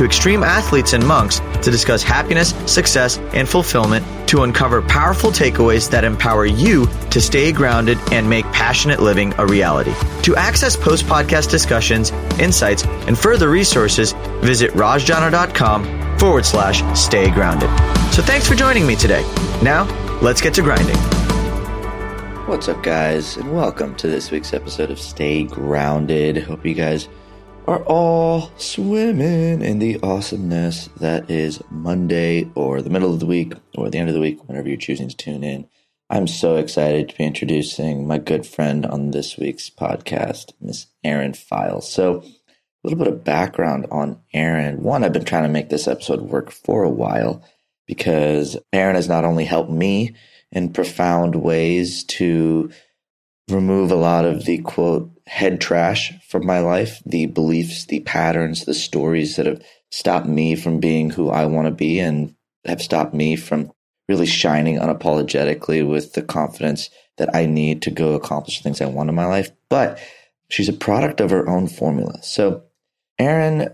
to extreme athletes and monks to discuss happiness, success, and fulfillment to uncover powerful takeaways that empower you to stay grounded and make passionate living a reality. To access post podcast discussions, insights, and further resources, visit rajjana.com forward slash stay grounded. So thanks for joining me today. Now, let's get to grinding. What's up, guys, and welcome to this week's episode of Stay Grounded. Hope you guys are all swimming in the awesomeness that is Monday or the middle of the week or the end of the week, whenever you're choosing to tune in. I'm so excited to be introducing my good friend on this week's podcast, Miss Erin Files. So, a little bit of background on Erin. One, I've been trying to make this episode work for a while because Erin has not only helped me in profound ways to remove a lot of the quote head trash from my life, the beliefs, the patterns, the stories that have stopped me from being who I want to be and have stopped me from really shining unapologetically with the confidence that I need to go accomplish things I want in my life. But she's a product of her own formula. So Erin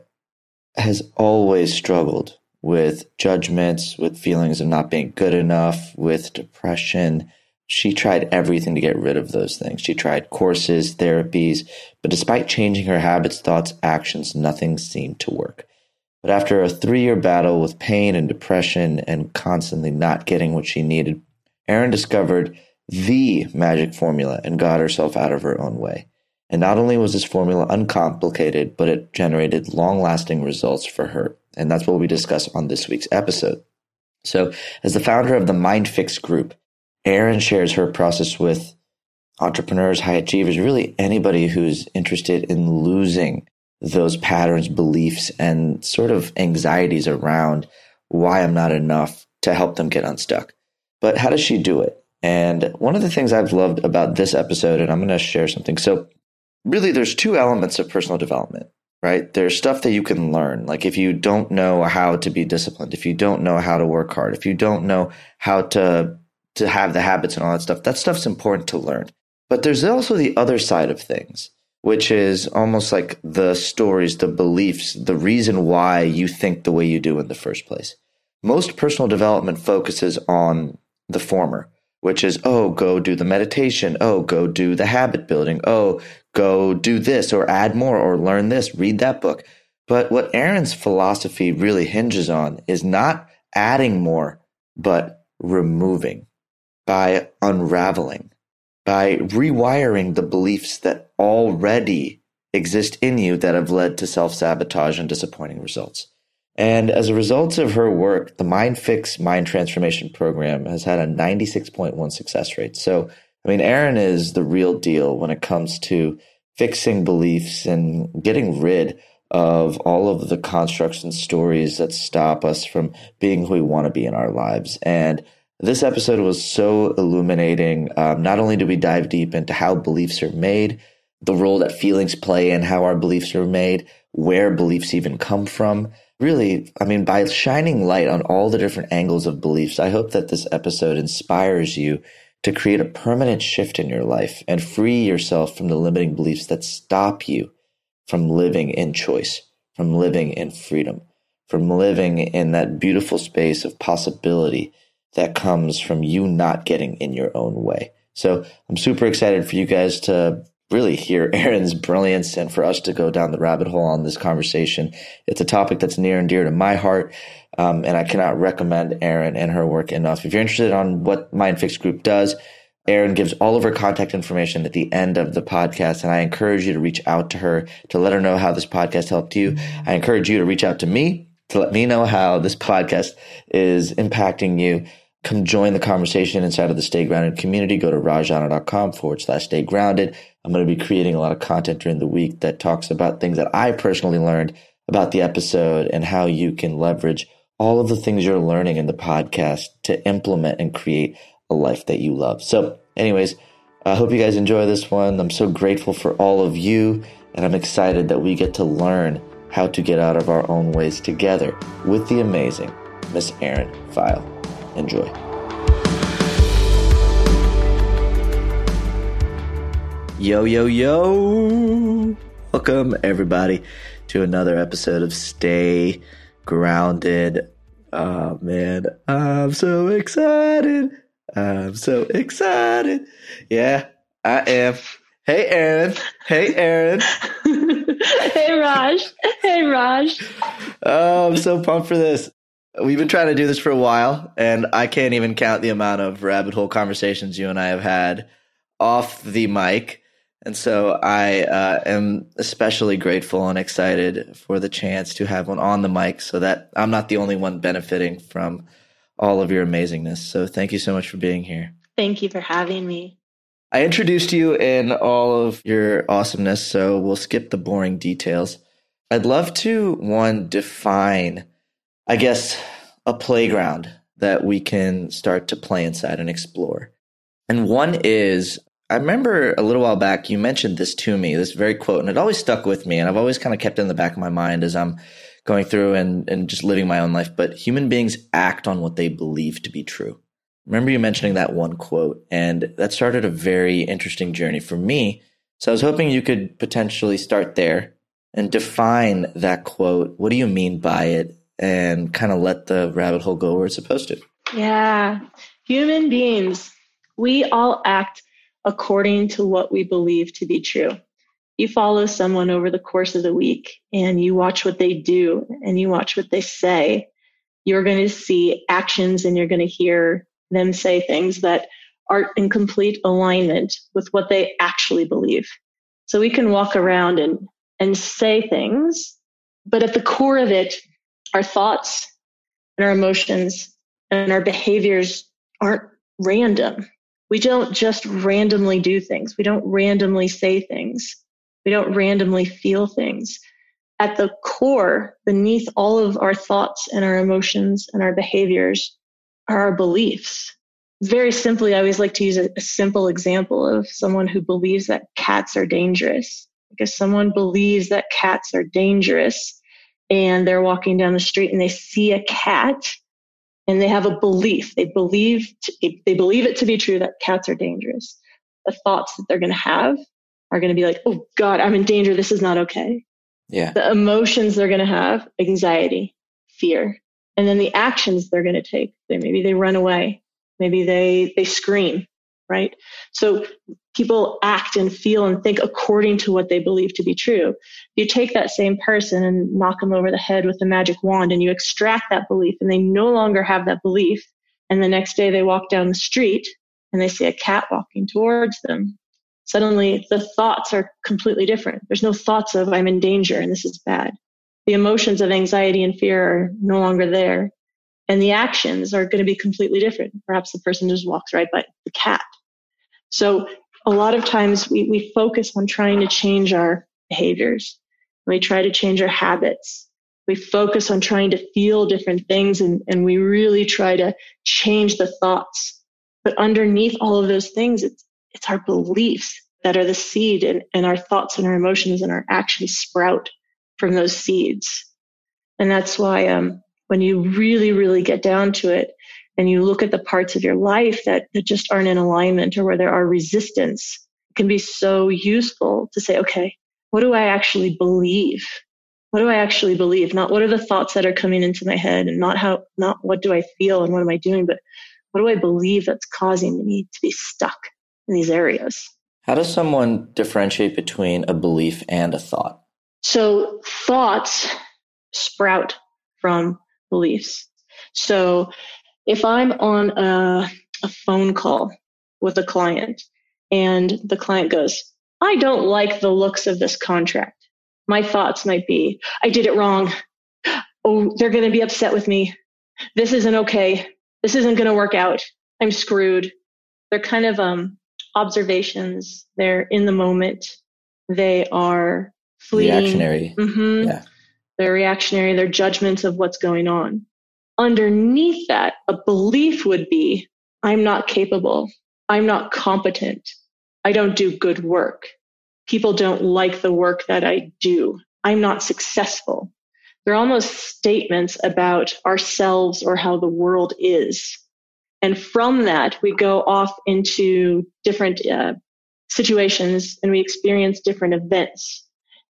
has always struggled with judgments, with feelings of not being good enough, with depression. She tried everything to get rid of those things. She tried courses, therapies, but despite changing her habits, thoughts, actions, nothing seemed to work. But after a three year battle with pain and depression and constantly not getting what she needed, Erin discovered the magic formula and got herself out of her own way. And not only was this formula uncomplicated, but it generated long lasting results for her. And that's what we discuss on this week's episode. So, as the founder of the MindFix Group, Erin shares her process with entrepreneurs, high achievers, really anybody who's interested in losing those patterns, beliefs, and sort of anxieties around why I'm not enough to help them get unstuck. But how does she do it? And one of the things I've loved about this episode, and I'm going to share something. So, really there's two elements of personal development right there's stuff that you can learn like if you don't know how to be disciplined if you don't know how to work hard if you don't know how to to have the habits and all that stuff that stuff's important to learn but there's also the other side of things which is almost like the stories the beliefs the reason why you think the way you do in the first place most personal development focuses on the former which is, oh, go do the meditation. Oh, go do the habit building. Oh, go do this or add more or learn this, read that book. But what Erin's philosophy really hinges on is not adding more, but removing by unraveling, by rewiring the beliefs that already exist in you that have led to self sabotage and disappointing results. And as a result of her work, the MindFix Mind Transformation Program has had a 96.1 success rate. So, I mean, Erin is the real deal when it comes to fixing beliefs and getting rid of all of the constructs and stories that stop us from being who we want to be in our lives. And this episode was so illuminating. Um, not only do we dive deep into how beliefs are made, the role that feelings play in how our beliefs are made, where beliefs even come from, really, I mean, by shining light on all the different angles of beliefs, I hope that this episode inspires you to create a permanent shift in your life and free yourself from the limiting beliefs that stop you from living in choice, from living in freedom, from living in that beautiful space of possibility that comes from you not getting in your own way. So I'm super excited for you guys to really hear Erin's brilliance and for us to go down the rabbit hole on this conversation. It's a topic that's near and dear to my heart. Um, and I cannot recommend Erin and her work enough. If you're interested on what MindFix Group does, Erin gives all of her contact information at the end of the podcast, and I encourage you to reach out to her to let her know how this podcast helped you. I encourage you to reach out to me to let me know how this podcast is impacting you. Come join the conversation inside of the Stay Grounded community. Go to rajjana.com forward slash stay grounded. I'm going to be creating a lot of content during the week that talks about things that I personally learned about the episode and how you can leverage all of the things you're learning in the podcast to implement and create a life that you love. So, anyways, I hope you guys enjoy this one. I'm so grateful for all of you, and I'm excited that we get to learn how to get out of our own ways together with the amazing Miss Erin File. Enjoy. Yo, yo, yo! Welcome, everybody, to another episode of Stay Grounded. Oh, man, I'm so excited. I'm so excited. Yeah, I am. Hey, Erin. Hey, Erin. hey, Raj. Hey, Raj. Oh, I'm so pumped for this. We've been trying to do this for a while, and I can't even count the amount of rabbit hole conversations you and I have had off the mic. And so I uh, am especially grateful and excited for the chance to have one on the mic so that I'm not the only one benefiting from all of your amazingness. So thank you so much for being here. Thank you for having me. I introduced you in all of your awesomeness, so we'll skip the boring details. I'd love to, one, define, I guess, a playground that we can start to play inside and explore. And one is, I remember a little while back, you mentioned this to me, this very quote, and it always stuck with me. And I've always kind of kept it in the back of my mind as I'm going through and, and just living my own life. But human beings act on what they believe to be true. Remember you mentioning that one quote, and that started a very interesting journey for me. So I was hoping you could potentially start there and define that quote. What do you mean by it? And kind of let the rabbit hole go where it's supposed to. Yeah. Human beings, we all act according to what we believe to be true. You follow someone over the course of the week and you watch what they do and you watch what they say. You're going to see actions and you're going to hear them say things that are in complete alignment with what they actually believe. So we can walk around and, and say things, but at the core of it, our thoughts and our emotions and our behaviors aren't random. We don't just randomly do things. We don't randomly say things. We don't randomly feel things. At the core, beneath all of our thoughts and our emotions and our behaviors, are our beliefs. Very simply, I always like to use a, a simple example of someone who believes that cats are dangerous. Because someone believes that cats are dangerous and they're walking down the street and they see a cat and they have a belief. They believe to, they believe it to be true that cats are dangerous. The thoughts that they're going to have are going to be like, "Oh God, I'm in danger. This is not okay." Yeah. The emotions they're going to have: anxiety, fear, and then the actions they're going to take they maybe they run away maybe they they scream right so people act and feel and think according to what they believe to be true you take that same person and knock them over the head with a magic wand and you extract that belief and they no longer have that belief and the next day they walk down the street and they see a cat walking towards them suddenly the thoughts are completely different there's no thoughts of i'm in danger and this is bad the emotions of anxiety and fear are no longer there. And the actions are going to be completely different. Perhaps the person just walks right by the cat. So a lot of times we, we focus on trying to change our behaviors. We try to change our habits. We focus on trying to feel different things and, and we really try to change the thoughts. But underneath all of those things, it's, it's our beliefs that are the seed and, and our thoughts and our emotions and our actions sprout from those seeds. And that's why um, when you really, really get down to it and you look at the parts of your life that, that just aren't in alignment or where there are resistance, it can be so useful to say, okay, what do I actually believe? What do I actually believe? Not what are the thoughts that are coming into my head and not how, not what do I feel and what am I doing, but what do I believe that's causing me to be stuck in these areas? How does someone differentiate between a belief and a thought? So thoughts sprout from beliefs. So if I'm on a, a phone call with a client and the client goes, I don't like the looks of this contract. My thoughts might be, I did it wrong. Oh, they're going to be upset with me. This isn't okay. This isn't going to work out. I'm screwed. They're kind of um, observations. They're in the moment. They are fleeting. Reactionary. Mm-hmm. Yeah. They're reactionary. They're judgments of what's going on. Underneath that, a belief would be I'm not capable. I'm not competent. I don't do good work. People don't like the work that I do. I'm not successful. They're almost statements about ourselves or how the world is. And from that, we go off into different uh, situations and we experience different events.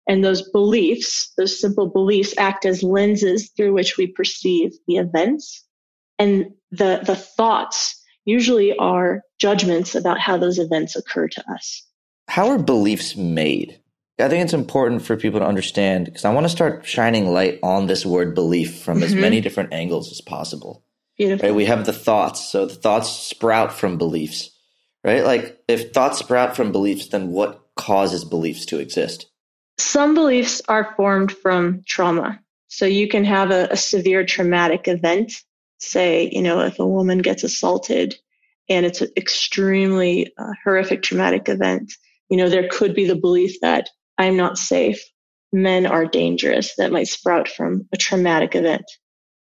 And those beliefs, those simple beliefs act as lenses through which we perceive the events. And the, the thoughts usually are judgments about how those events occur to us. How are beliefs made? I think it's important for people to understand because I want to start shining light on this word belief from mm-hmm. as many different angles as possible. Beautiful. Right? We have the thoughts. So the thoughts sprout from beliefs, right? Like if thoughts sprout from beliefs, then what causes beliefs to exist? Some beliefs are formed from trauma. So you can have a, a severe traumatic event. Say, you know, if a woman gets assaulted and it's an extremely uh, horrific traumatic event, you know, there could be the belief that I'm not safe. Men are dangerous. That might sprout from a traumatic event.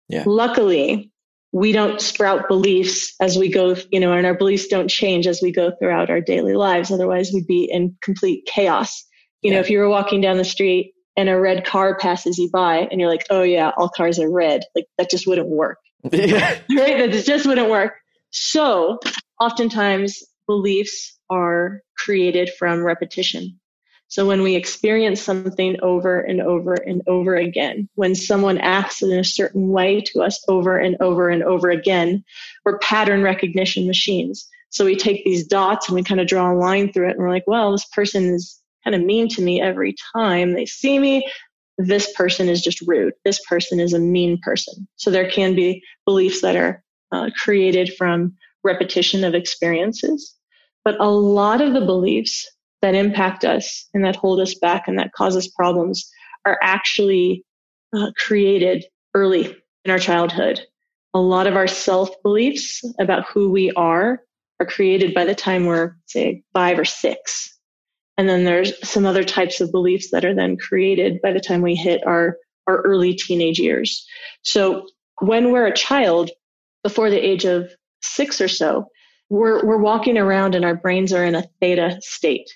Yeah. Luckily, we don't sprout beliefs as we go, you know, and our beliefs don't change as we go throughout our daily lives. Otherwise, we'd be in complete chaos. You know, if you were walking down the street and a red car passes you by and you're like, oh, yeah, all cars are red, like that just wouldn't work. right? That just wouldn't work. So, oftentimes, beliefs are created from repetition. So when we experience something over and over and over again, when someone acts in a certain way to us over and over and over again, we're pattern recognition machines. So we take these dots and we kind of draw a line through it and we're like, well, this person is kind of mean to me every time they see me. This person is just rude. This person is a mean person. So there can be beliefs that are uh, created from repetition of experiences. But a lot of the beliefs that impact us and that hold us back and that cause us problems are actually uh, created early in our childhood. A lot of our self beliefs about who we are are created by the time we're, say, five or six. And then there's some other types of beliefs that are then created by the time we hit our, our early teenage years. So when we're a child, before the age of six or so, we're, we're walking around and our brains are in a theta state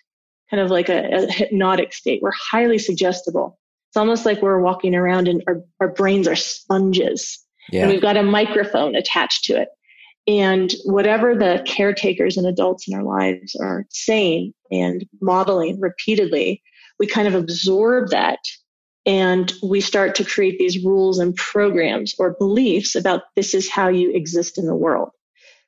kind of like a, a hypnotic state. We're highly suggestible. It's almost like we're walking around and our, our brains are sponges. Yeah. And we've got a microphone attached to it. And whatever the caretakers and adults in our lives are saying and modeling repeatedly, we kind of absorb that and we start to create these rules and programs or beliefs about this is how you exist in the world.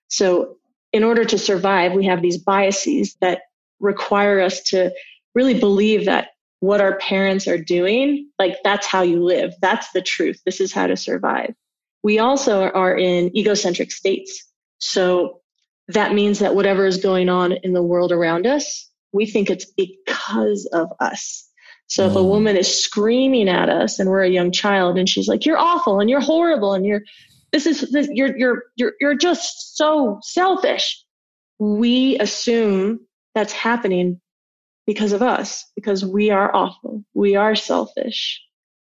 So in order to survive, we have these biases that require us to really believe that what our parents are doing, like that's how you live. That's the truth. This is how to survive. We also are in egocentric states. So that means that whatever is going on in the world around us, we think it's because of us. So mm. if a mm. woman is screaming at us and we're a young child and she's like, you're awful and you're horrible and you're, this is, this, you're, you're, you're, you're just so selfish. We assume that's happening because of us, because we are awful. We are selfish.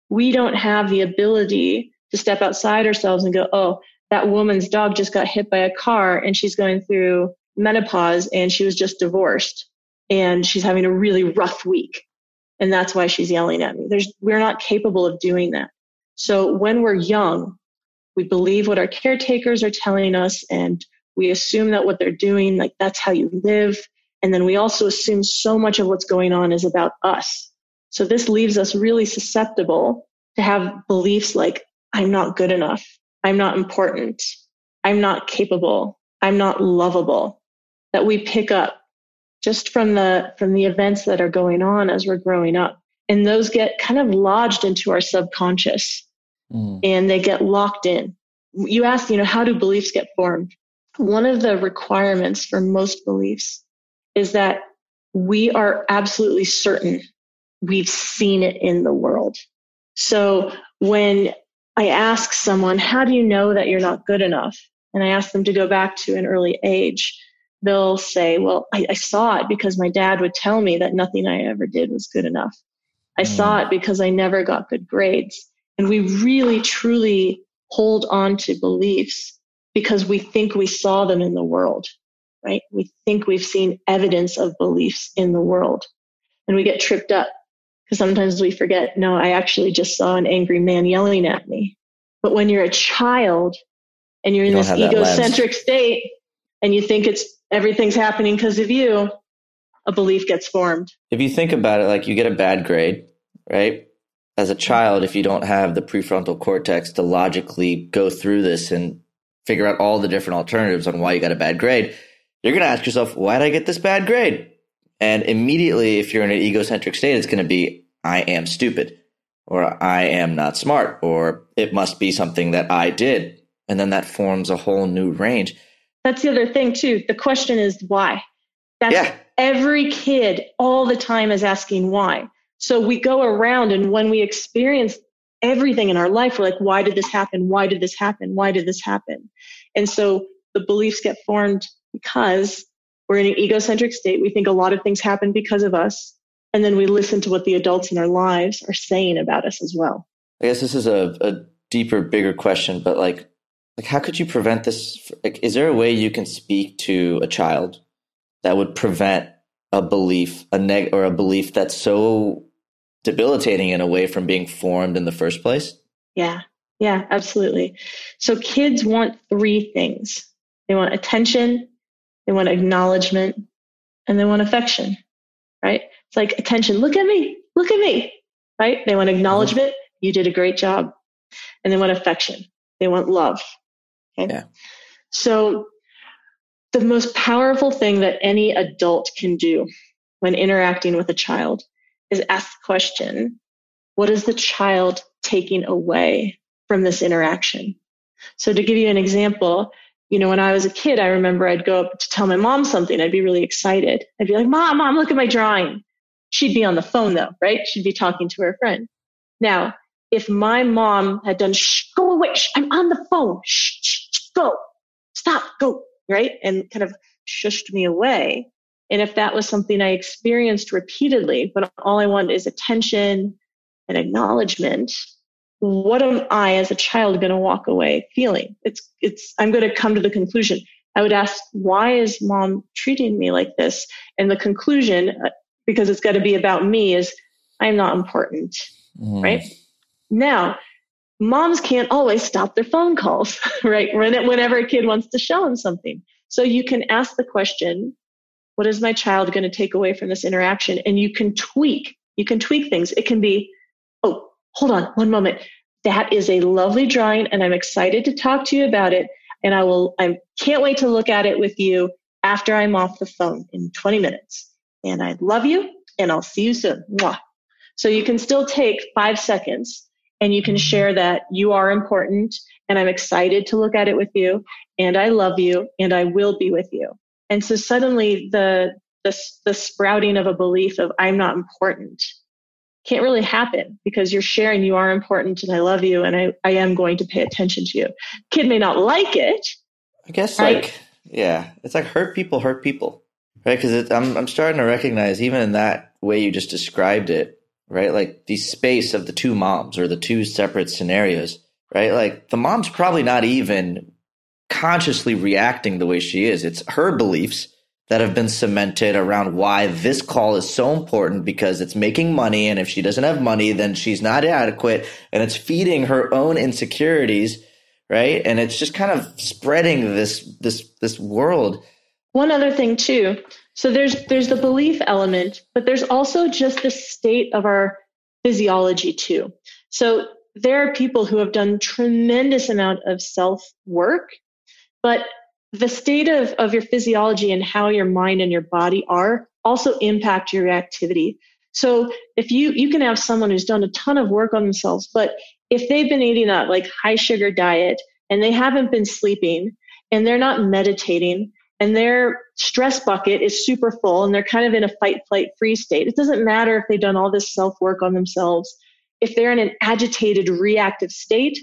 We don't have the ability to step outside ourselves and go, oh, that woman's dog just got hit by a car and she's going through menopause and she was just divorced and she's having a really rough week. And that's why she's yelling at me. There's, we're not capable of doing that. So when we're young, we believe what our caretakers are telling us and we assume that what they're doing, like that's how you live. And then we also assume so much of what's going on is about us. So this leaves us really susceptible to have beliefs like, I'm not good enough. I'm not important. I'm not capable. I'm not lovable that we pick up just from the, from the events that are going on as we're growing up. And those get kind of lodged into our subconscious mm. and they get locked in. You ask, you know, how do beliefs get formed? One of the requirements for most beliefs is that we are absolutely certain we've seen it in the world. So when I ask someone, how do you know that you're not good enough? And I ask them to go back to an early age, they'll say, well, I, I saw it because my dad would tell me that nothing I ever did was good enough. I mm. saw it because I never got good grades. And we really, truly hold on to beliefs because we think we saw them in the world right? We think we've seen evidence of beliefs in the world and we get tripped up because sometimes we forget, no, I actually just saw an angry man yelling at me. But when you're a child and you're in you this egocentric state and you think it's everything's happening because of you, a belief gets formed. If you think about it, like you get a bad grade, right? As a child, if you don't have the prefrontal cortex to logically go through this and figure out all the different alternatives on why you got a bad grade, you're going to ask yourself, why did I get this bad grade? And immediately, if you're in an egocentric state, it's going to be, I am stupid, or I am not smart, or it must be something that I did. And then that forms a whole new range. That's the other thing, too. The question is why? That's yeah. every kid all the time is asking why. So we go around, and when we experience everything in our life, we're like, why did this happen? Why did this happen? Why did this happen? And so the beliefs get formed because we're in an egocentric state. We think a lot of things happen because of us. And then we listen to what the adults in our lives are saying about us as well. I guess this is a, a deeper, bigger question, but like, like how could you prevent this? Like, is there a way you can speak to a child that would prevent a belief, a neg or a belief that's so debilitating in a way from being formed in the first place? Yeah. Yeah, absolutely. So kids want three things. They want attention, they want acknowledgement and they want affection, right? It's like attention. Look at me. Look at me, right? They want acknowledgement. You did a great job. And they want affection. They want love. Okay. Yeah. So the most powerful thing that any adult can do when interacting with a child is ask the question, what is the child taking away from this interaction? So to give you an example, you know, when I was a kid, I remember I'd go up to tell my mom something. I'd be really excited. I'd be like, Mom, Mom, look at my drawing. She'd be on the phone though, right? She'd be talking to her friend. Now, if my mom had done, shh, go away, shh, I'm on the phone, shh, shh, go, stop, go, right? And kind of shushed me away. And if that was something I experienced repeatedly, but all I want is attention and acknowledgement, what am I as a child going to walk away feeling? It's, it's, I'm going to come to the conclusion. I would ask, why is mom treating me like this? And the conclusion, uh, because it's got to be about me, is I'm not important, mm. right? Now, moms can't always stop their phone calls, right? Whenever a kid wants to show them something. So you can ask the question, what is my child going to take away from this interaction? And you can tweak, you can tweak things. It can be, hold on one moment. That is a lovely drawing and I'm excited to talk to you about it. And I will, I can't wait to look at it with you after I'm off the phone in 20 minutes. And I love you and I'll see you soon. Mwah. So you can still take five seconds and you can share that you are important and I'm excited to look at it with you and I love you and I will be with you. And so suddenly the, the, the sprouting of a belief of I'm not important can't really happen because you're sharing you are important and I love you and I, I am going to pay attention to you. Kid may not like it. I guess right? like yeah, it's like hurt people hurt people, right? Because I'm I'm starting to recognize even in that way you just described it, right? Like the space of the two moms or the two separate scenarios, right? Like the mom's probably not even consciously reacting the way she is. It's her beliefs that have been cemented around why this call is so important because it's making money. And if she doesn't have money, then she's not adequate and it's feeding her own insecurities. Right. And it's just kind of spreading this, this, this world. One other thing too. So there's, there's the belief element, but there's also just the state of our physiology too. So there are people who have done tremendous amount of self work, but the state of, of your physiology and how your mind and your body are also impact your activity. So if you you can have someone who's done a ton of work on themselves, but if they've been eating a like high sugar diet and they haven't been sleeping and they're not meditating and their stress bucket is super full and they're kind of in a fight flight free state. It doesn't matter if they've done all this self work on themselves. If they're in an agitated reactive state,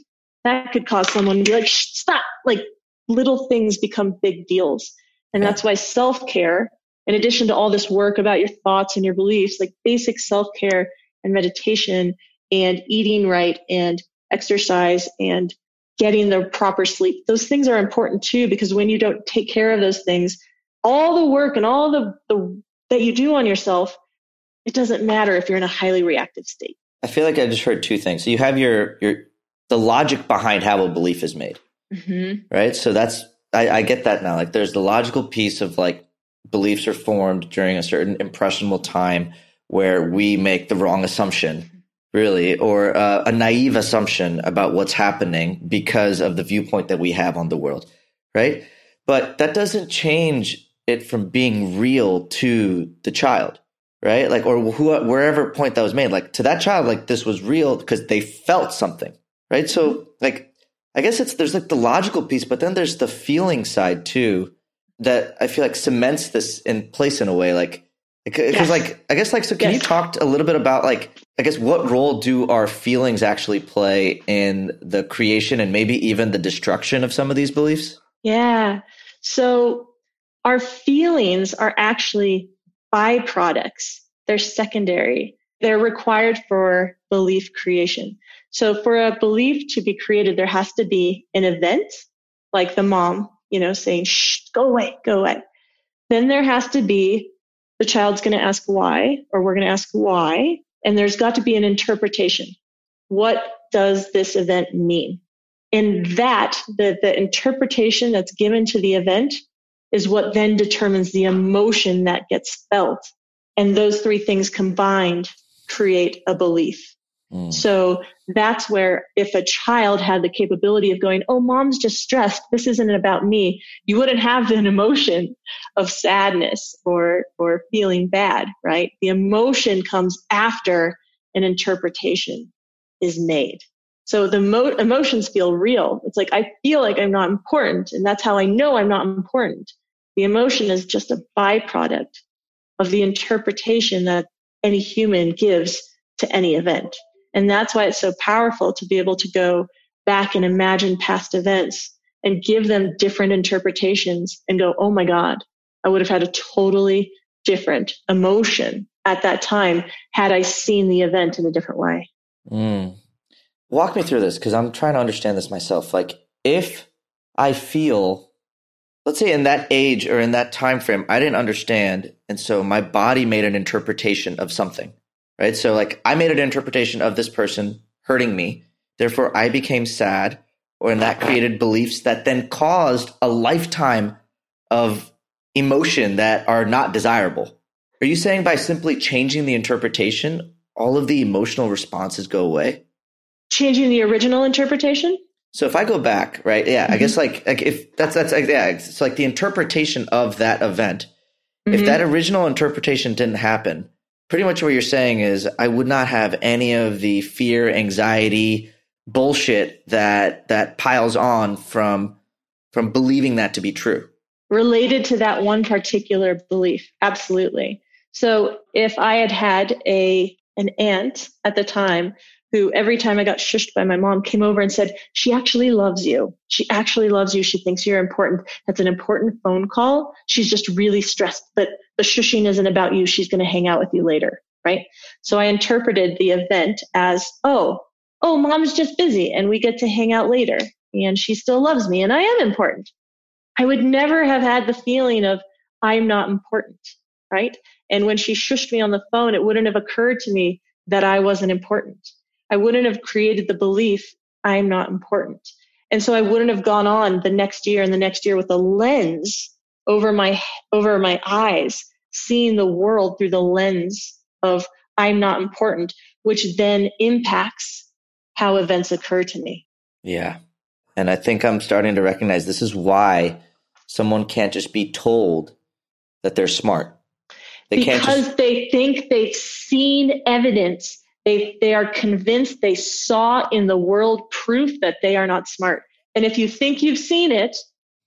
that could cause someone to be like, stop, like little things become big deals. And that's why self care, in addition to all this work about your thoughts and your beliefs, like basic self care and meditation and eating right and exercise and getting the proper sleep, those things are important too, because when you don't take care of those things, all the work and all the, the that you do on yourself, it doesn't matter if you're in a highly reactive state. I feel like I just heard two things. So you have your your the logic behind how a belief is made, mm-hmm. right? So that's I, I get that now. Like there's the logical piece of like beliefs are formed during a certain impressionable time where we make the wrong assumption, really, or uh, a naive assumption about what's happening because of the viewpoint that we have on the world, right? But that doesn't change it from being real to the child, right? Like, or who, wherever point that was made, like to that child, like this was real because they felt something, right? So, like, I guess it's there's like the logical piece, but then there's the feeling side too that I feel like cements this in place in a way. Like, because yes. like I guess like so, can yes. you talk a little bit about like I guess what role do our feelings actually play in the creation and maybe even the destruction of some of these beliefs? Yeah. So our feelings are actually byproducts. They're secondary. They're required for belief creation. So for a belief to be created, there has to be an event, like the mom, you know, saying, shh, go away, go away. Then there has to be the child's going to ask why, or we're going to ask why. And there's got to be an interpretation. What does this event mean? And that, the, the interpretation that's given to the event is what then determines the emotion that gets felt. And those three things combined create a belief. Mm. So that's where if a child had the capability of going, Oh, mom's just stressed. This isn't about me. You wouldn't have an emotion of sadness or, or feeling bad, right? The emotion comes after an interpretation is made. So the mo- emotions feel real. It's like, I feel like I'm not important. And that's how I know I'm not important. The emotion is just a byproduct of the interpretation that any human gives to any event. And that's why it's so powerful to be able to go back and imagine past events and give them different interpretations and go, oh my God, I would have had a totally different emotion at that time had I seen the event in a different way. Mm. Walk me through this because I'm trying to understand this myself. Like, if I feel, let's say in that age or in that time frame, I didn't understand, and so my body made an interpretation of something right? So like I made an interpretation of this person hurting me. Therefore, I became sad, or and that created beliefs that then caused a lifetime of emotion that are not desirable. Are you saying by simply changing the interpretation, all of the emotional responses go away? Changing the original interpretation? So if I go back, right? Yeah, mm-hmm. I guess like, like if that's that's yeah, it's like the interpretation of that event. Mm-hmm. If that original interpretation didn't happen, pretty much what you're saying is I would not have any of the fear, anxiety, bullshit that that piles on from from believing that to be true. Related to that one particular belief, absolutely. So if I had had a an aunt at the time who every time I got shushed by my mom came over and said, she actually loves you. She actually loves you. She thinks you're important. That's an important phone call. She's just really stressed, but the shushing isn't about you. She's going to hang out with you later. Right. So I interpreted the event as, oh, oh, mom's just busy and we get to hang out later and she still loves me and I am important. I would never have had the feeling of I'm not important. Right. And when she shushed me on the phone, it wouldn't have occurred to me that I wasn't important. I wouldn't have created the belief I'm not important. And so I wouldn't have gone on the next year and the next year with a lens over my over my eyes, seeing the world through the lens of I'm not important, which then impacts how events occur to me. Yeah. And I think I'm starting to recognize this is why someone can't just be told that they're smart. They because just... they think they've seen evidence they, they are convinced they saw in the world proof that they are not smart. And if you think you've seen it,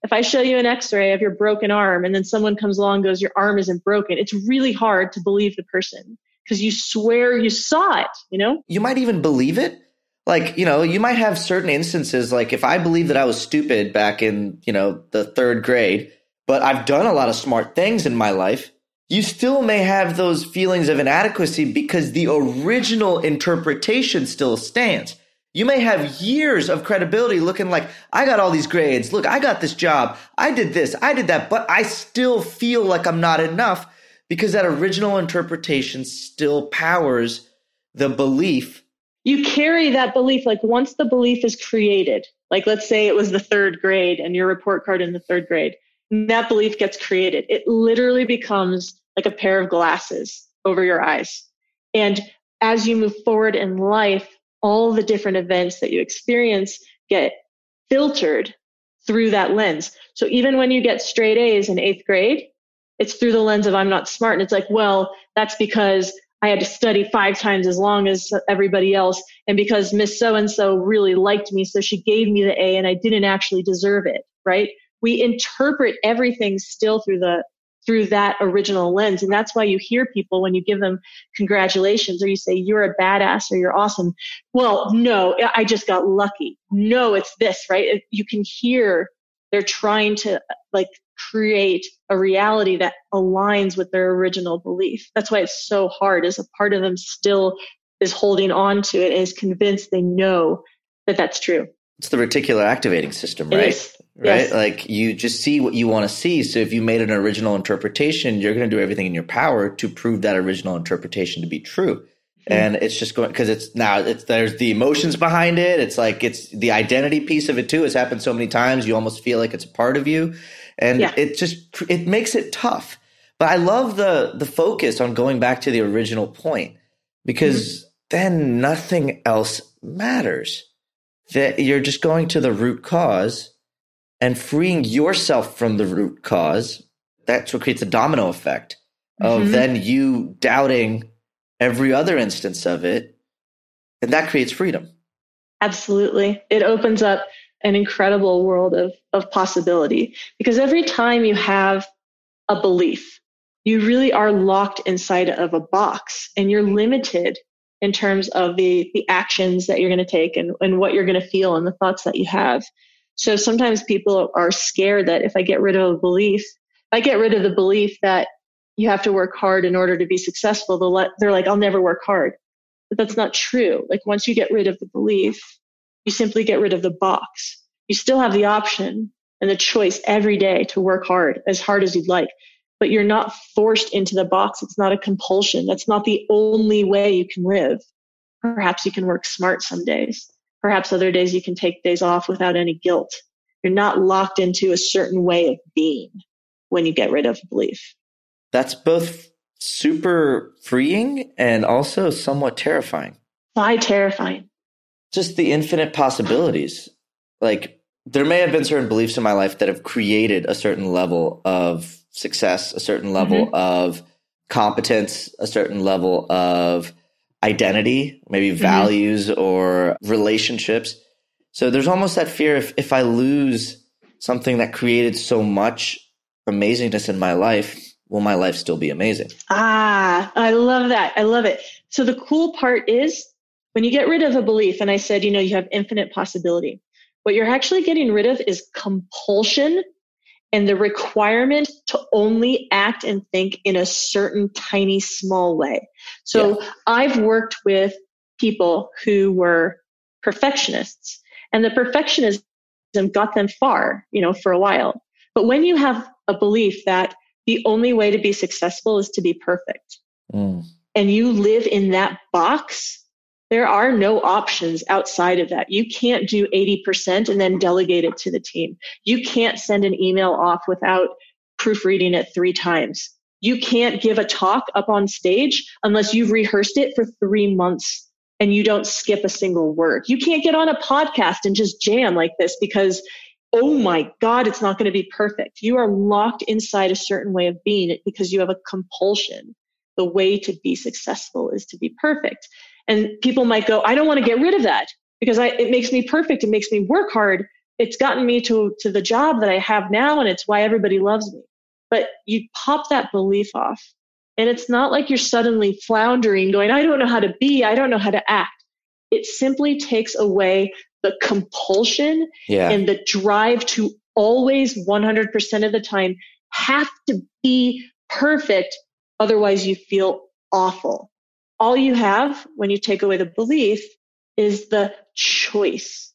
if I show you an x-ray of your broken arm and then someone comes along goes, your arm isn't broken, it's really hard to believe the person because you swear you saw it, you know? You might even believe it. Like, you know, you might have certain instances, like if I believe that I was stupid back in, you know, the third grade, but I've done a lot of smart things in my life, you still may have those feelings of inadequacy because the original interpretation still stands. You may have years of credibility looking like, I got all these grades. Look, I got this job. I did this. I did that. But I still feel like I'm not enough because that original interpretation still powers the belief. You carry that belief. Like once the belief is created, like let's say it was the third grade and your report card in the third grade, that belief gets created. It literally becomes like a pair of glasses over your eyes. And as you move forward in life, all the different events that you experience get filtered through that lens. So even when you get straight A's in eighth grade, it's through the lens of I'm not smart. And it's like, well, that's because I had to study five times as long as everybody else. And because Miss So and so really liked me, so she gave me the A and I didn't actually deserve it, right? We interpret everything still through the through that original lens. And that's why you hear people when you give them congratulations or you say, you're a badass or you're awesome. Well, no, I just got lucky. No, it's this, right? You can hear they're trying to like create a reality that aligns with their original belief. That's why it's so hard as a part of them still is holding on to it and is convinced they know that that's true. It's the reticular activating system, right? right? Yes. Like you just see what you want to see. So if you made an original interpretation, you're going to do everything in your power to prove that original interpretation to be true. Mm-hmm. And it's just going because it's now it's there's the emotions behind it. It's like it's the identity piece of it too. It's happened so many times. You almost feel like it's a part of you, and yeah. it just it makes it tough. But I love the the focus on going back to the original point because mm-hmm. then nothing else matters. That you're just going to the root cause and freeing yourself from the root cause, that's what creates a domino effect of mm-hmm. then you doubting every other instance of it. And that creates freedom. Absolutely. It opens up an incredible world of, of possibility because every time you have a belief, you really are locked inside of a box and you're limited in terms of the, the actions that you're going to take and, and what you're going to feel and the thoughts that you have. So sometimes people are scared that if I get rid of a belief, if I get rid of the belief that you have to work hard in order to be successful, they'll let, they're like, I'll never work hard. But that's not true. Like once you get rid of the belief, you simply get rid of the box. You still have the option and the choice every day to work hard, as hard as you'd like, but you're not forced into the box. It's not a compulsion. That's not the only way you can live. Perhaps you can work smart some days. Perhaps other days you can take days off without any guilt. You're not locked into a certain way of being when you get rid of a belief. That's both super freeing and also somewhat terrifying. Why terrifying? Just the infinite possibilities. Like, there may have been certain beliefs in my life that have created a certain level of success, a certain level mm-hmm. of competence, a certain level of identity, maybe mm-hmm. values or relationships. So there's almost that fear if, if I lose something that created so much amazingness in my life, will my life still be amazing? Ah, I love that. I love it. So the cool part is when you get rid of a belief, and I said, you know, you have infinite possibility. What you're actually getting rid of is compulsion and the requirement to only act and think in a certain tiny small way. So yeah. I've worked with people who were perfectionists and the perfectionism got them far, you know, for a while. But when you have a belief that the only way to be successful is to be perfect mm. and you live in that box, there are no options outside of that. You can't do 80% and then delegate it to the team. You can't send an email off without proofreading it three times. You can't give a talk up on stage unless you've rehearsed it for three months and you don't skip a single word. You can't get on a podcast and just jam like this because, oh my God, it's not going to be perfect. You are locked inside a certain way of being because you have a compulsion. The way to be successful is to be perfect. And people might go, I don't want to get rid of that because I, it makes me perfect. It makes me work hard. It's gotten me to, to the job that I have now, and it's why everybody loves me. But you pop that belief off. And it's not like you're suddenly floundering, going, I don't know how to be, I don't know how to act. It simply takes away the compulsion yeah. and the drive to always 100% of the time have to be perfect. Otherwise, you feel awful all you have when you take away the belief is the choice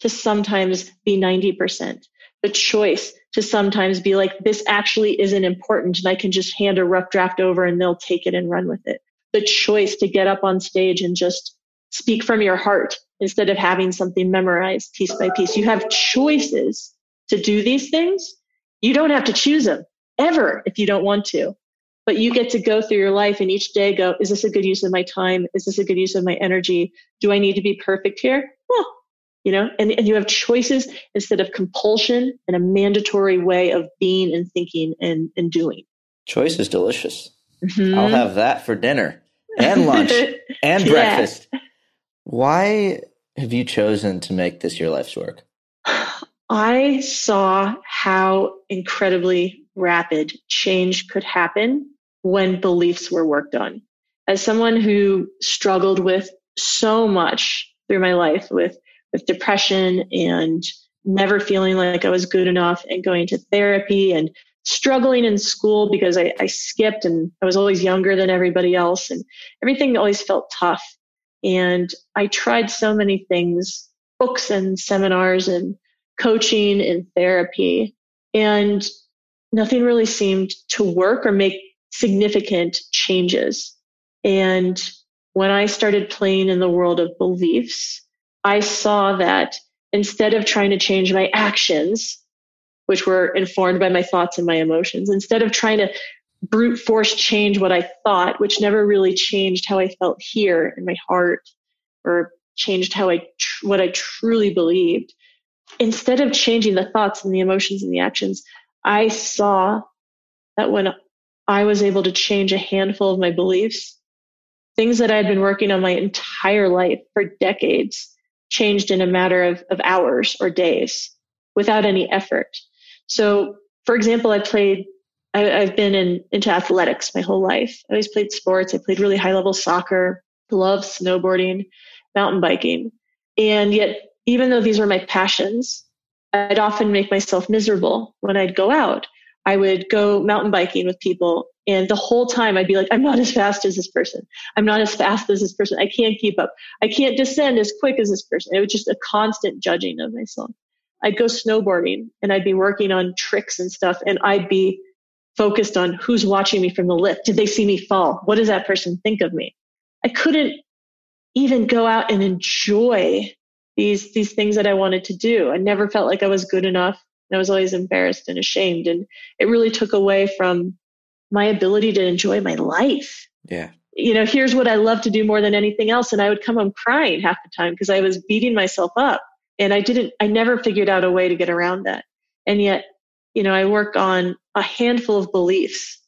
to sometimes be 90%, the choice to sometimes be like, this actually isn't important and I can just hand a rough draft over and they'll take it and run with it. The choice to get up on stage and just speak from your heart instead of having something memorized piece by piece. You have choices to do these things. You don't have to choose them ever if you don't want to, but you get to go through your life and each day go, is this a good use of my time? Is this a good use of my energy? Do I need to be perfect here? Well, you know, and, and you have choices instead of compulsion and a mandatory way of being and thinking and, and doing. Choice is delicious. Mm-hmm. I'll have that for dinner and lunch and yeah. breakfast. Why have you chosen to make this your life's work? I saw how incredibly rapid change could happen when beliefs were worked on. As someone who struggled with so much through my life with with depression and never feeling like I was good enough and going to therapy and struggling in school because I, I, skipped and I was always younger than everybody else and everything always felt tough. And I tried so many things, books and seminars and coaching and therapy, and nothing really seemed to work or make significant changes. And when I started playing in the world of beliefs, I saw that instead of trying to change my actions, which were informed by my thoughts and my emotions, instead of trying to brute force change what I thought, which never really changed how I felt here in my heart or changed how I, tr- what I truly believed. Instead of changing the thoughts and the emotions and the actions, I saw that when I was able to change a handful of my beliefs, things that I had been working on my entire life for decades changed in a matter of, of hours or days without any effort. So, for example, I played, I, have been in, into athletics my whole life. I always played sports. I played really high level soccer, love snowboarding, mountain biking. And yet, even though these were my passions, I'd often make myself miserable when I'd go out. I would go mountain biking with people and the whole time I'd be like, I'm not as fast as this person. I'm not as fast as this person. I can't keep up. I can't descend as quick as this person. It was just a constant judging of myself. I'd go snowboarding and I'd be working on tricks and stuff and I'd be focused on who's watching me from the lift. Did they see me fall? What does that person think of me? I couldn't even go out and enjoy these, these things that I wanted to do. I never felt like I was good enough. I was always embarrassed and ashamed. And it really took away from my ability to enjoy my life. Yeah. You know, here's what I love to do more than anything else. And I would come home crying half the time because I was beating myself up. And I didn't, I never figured out a way to get around that. And yet, you know, I work on a handful of beliefs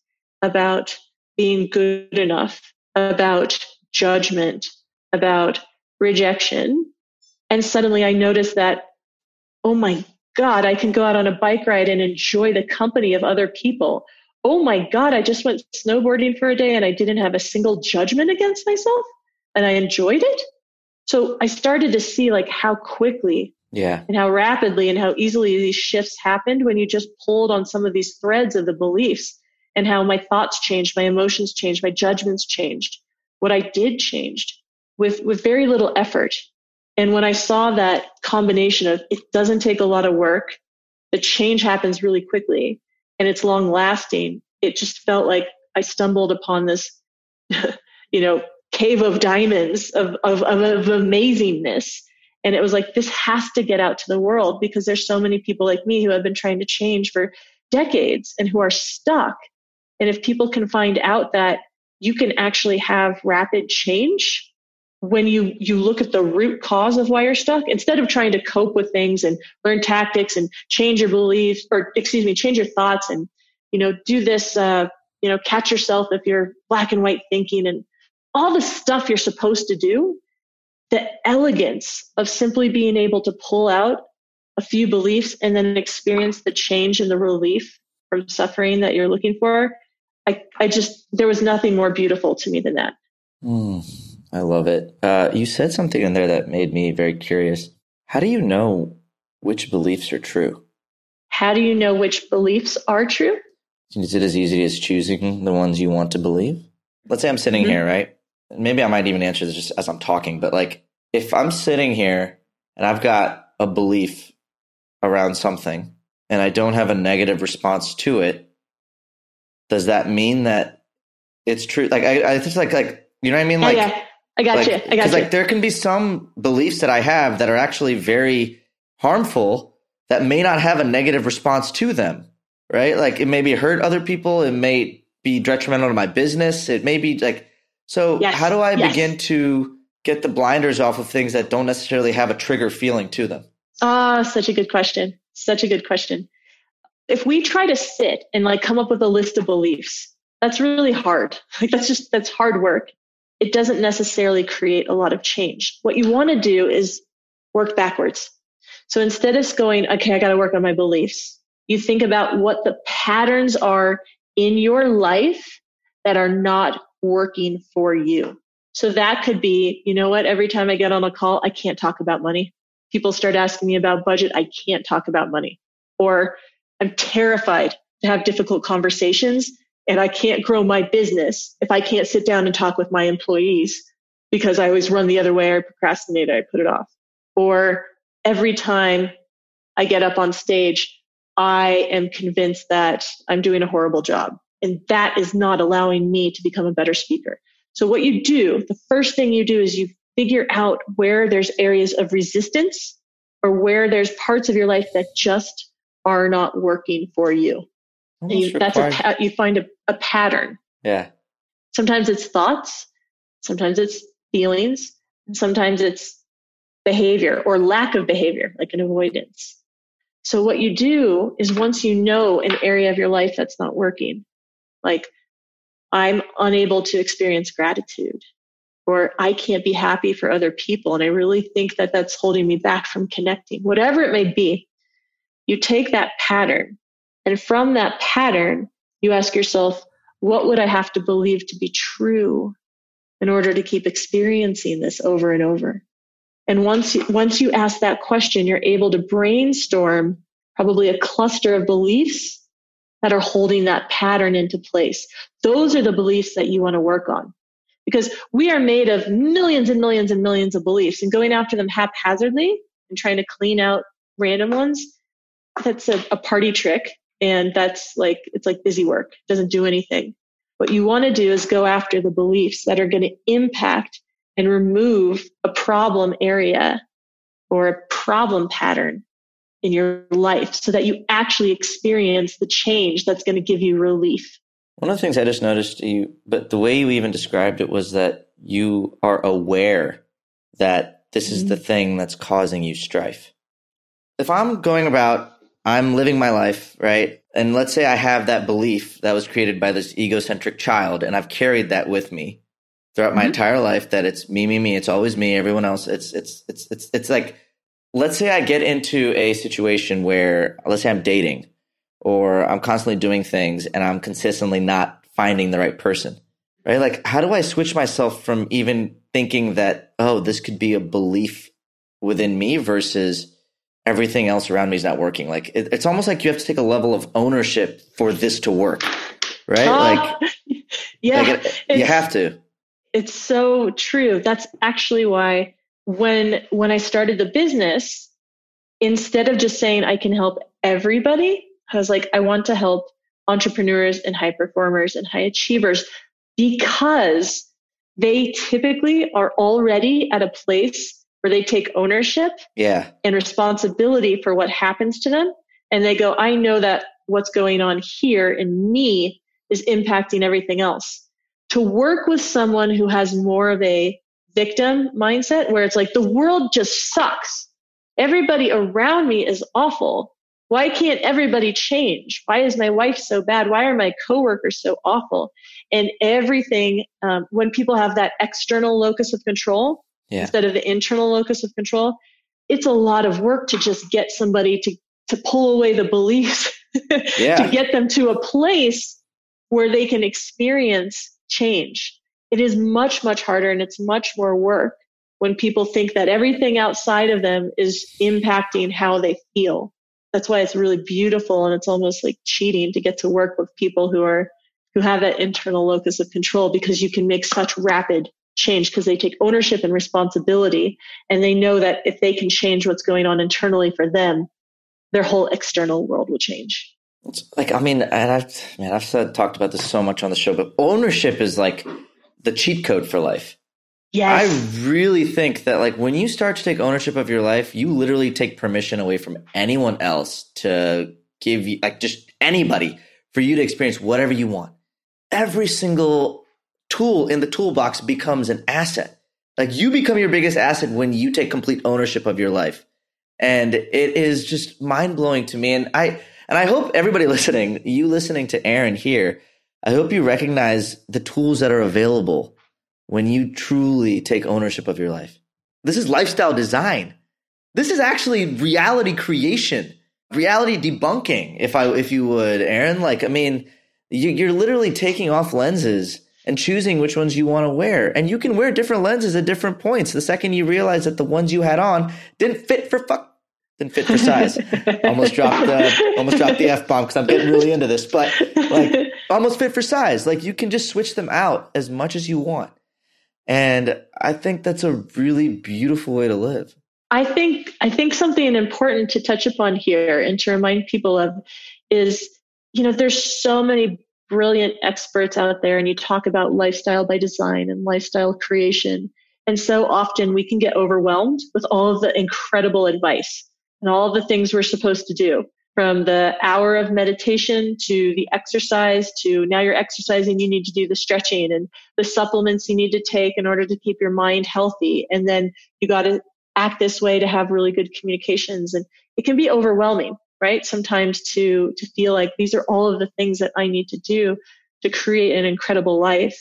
about being good enough, about judgment, about rejection. And suddenly I noticed that, oh my God, I can go out on a bike ride and enjoy the company of other people oh my God, I just went snowboarding for a day and I didn't have a single judgment against myself and I enjoyed it. So I started to see like how quickly yeah. and how rapidly and how easily these shifts happened when you just pulled on some of these threads of the beliefs and how my thoughts changed, my emotions changed, my judgments changed. What I did changed with, with very little effort. And when I saw that combination of it doesn't take a lot of work, the change happens really quickly and it's long lasting, it just felt like I stumbled upon this, you know, cave of diamonds of, of, of, of amazingness. And it was like, this has to get out to the world because there's so many people like me who have been trying to change for decades and who are stuck. And if people can find out that you can actually have rapid change when you you look at the root cause of why you're stuck instead of trying to cope with things and learn tactics and change your beliefs or excuse me change your thoughts and you know do this uh, you know catch yourself if you're black and white thinking and all the stuff you're supposed to do the elegance of simply being able to pull out a few beliefs and then experience the change and the relief from suffering that you're looking for i i just there was nothing more beautiful to me than that mm. I love it. Uh, you said something in there that made me very curious. How do you know which beliefs are true? How do you know which beliefs are true? Is it as easy as choosing the ones you want to believe? Let's say I'm sitting mm-hmm. here, right? Maybe I might even answer this just as I'm talking, but like, if I'm sitting here and I've got a belief around something and I don't have a negative response to it, does that mean that it's true? Like I, I just like like you know what I mean? Like oh, yeah. I got like, you. I got you. Like there can be some beliefs that I have that are actually very harmful that may not have a negative response to them. Right? Like it may be hurt other people. It may be detrimental to my business. It may be like so. Yes. How do I yes. begin to get the blinders off of things that don't necessarily have a trigger feeling to them? Ah, oh, such a good question. Such a good question. If we try to sit and like come up with a list of beliefs, that's really hard. Like that's just that's hard work it doesn't necessarily create a lot of change. What you want to do is work backwards. So instead of going, okay, I got to work on my beliefs, you think about what the patterns are in your life that are not working for you. So that could be, you know what, every time I get on a call, I can't talk about money. People start asking me about budget, I can't talk about money. Or I'm terrified to have difficult conversations and I can't grow my business if I can't sit down and talk with my employees because I always run the other way I procrastinate, I put it off. Or every time I get up on stage, I am convinced that I'm doing a horrible job. And that is not allowing me to become a better speaker. So what you do, the first thing you do is you figure out where there's areas of resistance or where there's parts of your life that just are not working for you. You, that's a you find a, a pattern. Yeah. Sometimes it's thoughts, sometimes it's feelings, and sometimes it's behavior or lack of behavior, like an avoidance. So what you do is once you know an area of your life that's not working, like I'm unable to experience gratitude or I can't be happy for other people. And I really think that that's holding me back from connecting, whatever it may be. You take that pattern and from that pattern, you ask yourself, what would I have to believe to be true in order to keep experiencing this over and over? And once you, once you ask that question, you're able to brainstorm probably a cluster of beliefs that are holding that pattern into place. Those are the beliefs that you want to work on because we are made of millions and millions and millions of beliefs and going after them haphazardly and trying to clean out random ones. That's a, a party trick and that's like, it's like busy work, it doesn't do anything. What you want to do is go after the beliefs that are going to impact and remove a problem area or a problem pattern in your life so that you actually experience the change that's going to give you relief. One of the things I just noticed you, but the way you even described it was that you are aware that this is mm-hmm. the thing that's causing you strife. If I'm going about I'm living my life, right? And let's say I have that belief that was created by this egocentric child, and I've carried that with me throughout mm-hmm. my entire life that it's me, me, me. It's always me. Everyone else. It's, it's, it's, it's, it's like, let's say I get into a situation where, let's say I'm dating or I'm constantly doing things and I'm consistently not finding the right person, right? Like, how do I switch myself from even thinking that, oh, this could be a belief within me versus everything else around me is not working. Like it, it's almost like you have to take a level of ownership for this to work, right? Uh, like, yeah, like it, you have to. It's so true. That's actually why when when I started the business, instead of just saying I can help everybody, I was like, I want to help entrepreneurs and high performers and high achievers because they typically are already at a place where they take ownership yeah. and responsibility for what happens to them. And they go, I know that what's going on here in me is impacting everything else. To work with someone who has more of a victim mindset where it's like the world just sucks. Everybody around me is awful. Why can't everybody change? Why is my wife so bad? Why are my coworkers so awful? And everything, um, when people have that external locus of control, yeah. instead of the internal locus of control, it's a lot of work to just get somebody to, to pull away the beliefs, yeah. to get them to a place where they can experience change. It is much, much harder and it's much more work when people think that everything outside of them is impacting how they feel. That's why it's really beautiful and it's almost like cheating to get to work with people who are who have that internal locus of control because you can make such rapid change because they take ownership and responsibility and they know that if they can change what's going on internally for them their whole external world will change it's like i mean and i've man i've said talked about this so much on the show but ownership is like the cheat code for life Yes. I really think that like when you start to take ownership of your life, you literally take permission away from anyone else to give you like just anybody for you to experience whatever you want. Every single tool in the toolbox becomes an asset. Like you become your biggest asset when you take complete ownership of your life. And it is just mind blowing to me. And I, and I hope everybody listening, you listening to Erin here, I hope you recognize the tools that are available when you truly take ownership of your life. This is lifestyle design. This is actually reality creation, reality debunking, if I, if you would, Erin. Like, I mean, you're literally taking off lenses and choosing which ones you want to wear. And you can wear different lenses at different points. The second you realize that the ones you had on didn't fit for fuck didn't fit for size. almost dropped the almost dropped the f bomb because I'm getting really into this, but like almost fit for size. Like you can just switch them out as much as you want, and I think that's a really beautiful way to live. I think I think something important to touch upon here and to remind people of is you know there's so many brilliant experts out there and you talk about lifestyle by design and lifestyle creation and so often we can get overwhelmed with all of the incredible advice and all the things we're supposed to do from the hour of meditation to the exercise to now you're exercising, you need to do the stretching and the supplements you need to take in order to keep your mind healthy. And then you got to act this way to have really good communications. And it can be overwhelming, right? Sometimes to, to feel like these are all of the things that I need to do to create an incredible life.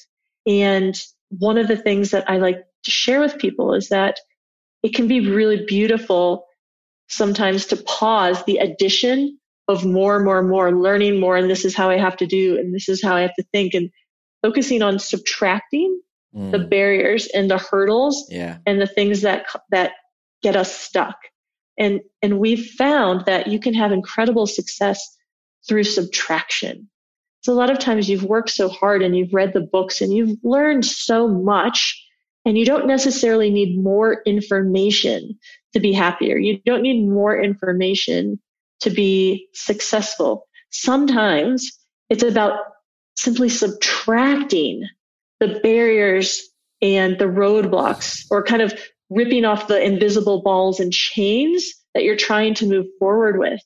And one of the things that I like to share with people is that it can be really beautiful sometimes to pause the addition of more and more and more learning more and this is how i have to do and this is how i have to think and focusing on subtracting mm. the barriers and the hurdles yeah. and the things that that get us stuck and and we've found that you can have incredible success through subtraction so a lot of times you've worked so hard and you've read the books and you've learned so much and you don't necessarily need more information to be happier. You don't need more information to be successful. Sometimes it's about simply subtracting the barriers and the roadblocks or kind of ripping off the invisible balls and chains that you're trying to move forward with.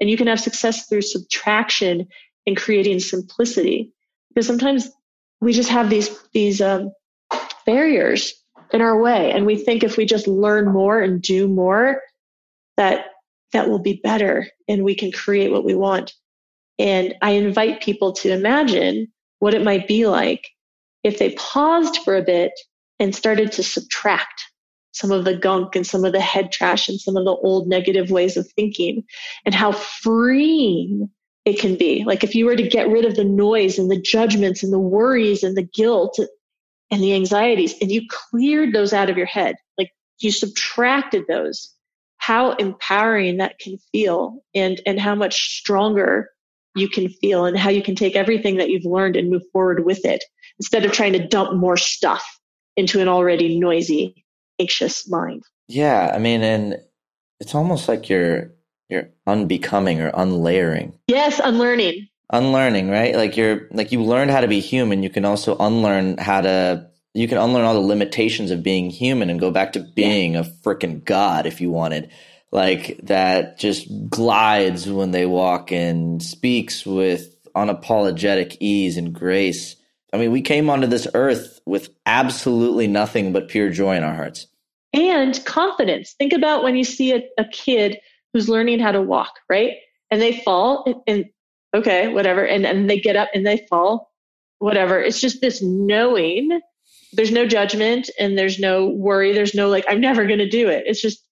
And you can have success through subtraction and creating simplicity because sometimes we just have these, these, um, barriers in our way. And we think if we just learn more and do more, that that will be better and we can create what we want. And I invite people to imagine what it might be like if they paused for a bit and started to subtract some of the gunk and some of the head trash and some of the old negative ways of thinking and how freeing it can be. Like if you were to get rid of the noise and the judgments and the worries and the guilt and the anxieties and you cleared those out of your head like you subtracted those how empowering that can feel and and how much stronger you can feel and how you can take everything that you've learned and move forward with it instead of trying to dump more stuff into an already noisy anxious mind yeah i mean and it's almost like you're you're unbecoming or unlayering yes unlearning unlearning, right? Like you're like you learned how to be human. You can also unlearn how to you can unlearn all the limitations of being human and go back to being yeah. a freaking god if you wanted. Like that just glides when they walk and speaks with unapologetic ease and grace. I mean, we came onto this earth with absolutely nothing but pure joy in our hearts. And confidence. Think about when you see a, a kid who's learning how to walk, right? And they fall and, and okay, whatever. And and they get up and they fall, whatever. It's just this knowing. There's no judgment and there's no worry. There's no like, I'm never going to do it. It's just,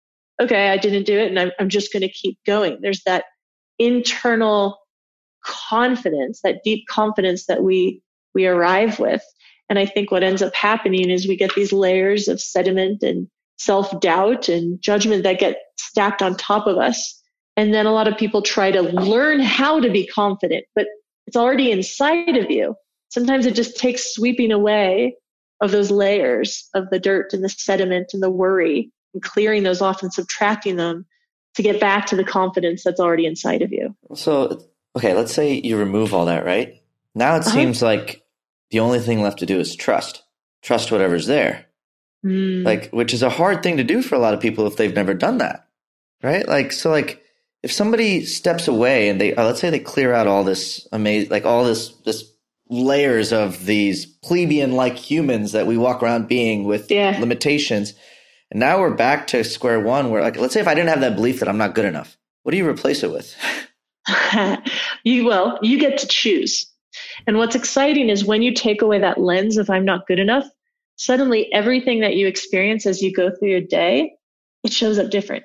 okay, I didn't do it and I'm, I'm just going to keep going. There's that internal confidence, that deep confidence that we, we arrive with. And I think what ends up happening is we get these layers of sediment and self doubt and judgment that get stacked on top of us. And then a lot of people try to learn how to be confident, but it's already inside of you. Sometimes it just takes sweeping away of those layers of the dirt and the sediment and the worry and clearing those off and subtracting them to get back to the confidence that's already inside of you. So, okay, let's say you remove all that, right? Now it uh-huh. seems like the only thing left to do is trust. Trust whatever's there. Mm. Like, which is a hard thing to do for a lot of people if they've never done that. Right? Like, so like if somebody steps away and they, uh, let's say they clear out all this amazing, like all this, this layers of these plebeian like humans that we walk around being with yeah. limitations. And now we're back to square one where like, let's say if I didn't have that belief that I'm not good enough, what do you replace it with? you well, you get to choose. And what's exciting is when you take away that lens of I'm not good enough, suddenly everything that you experience as you go through your day, it shows up different.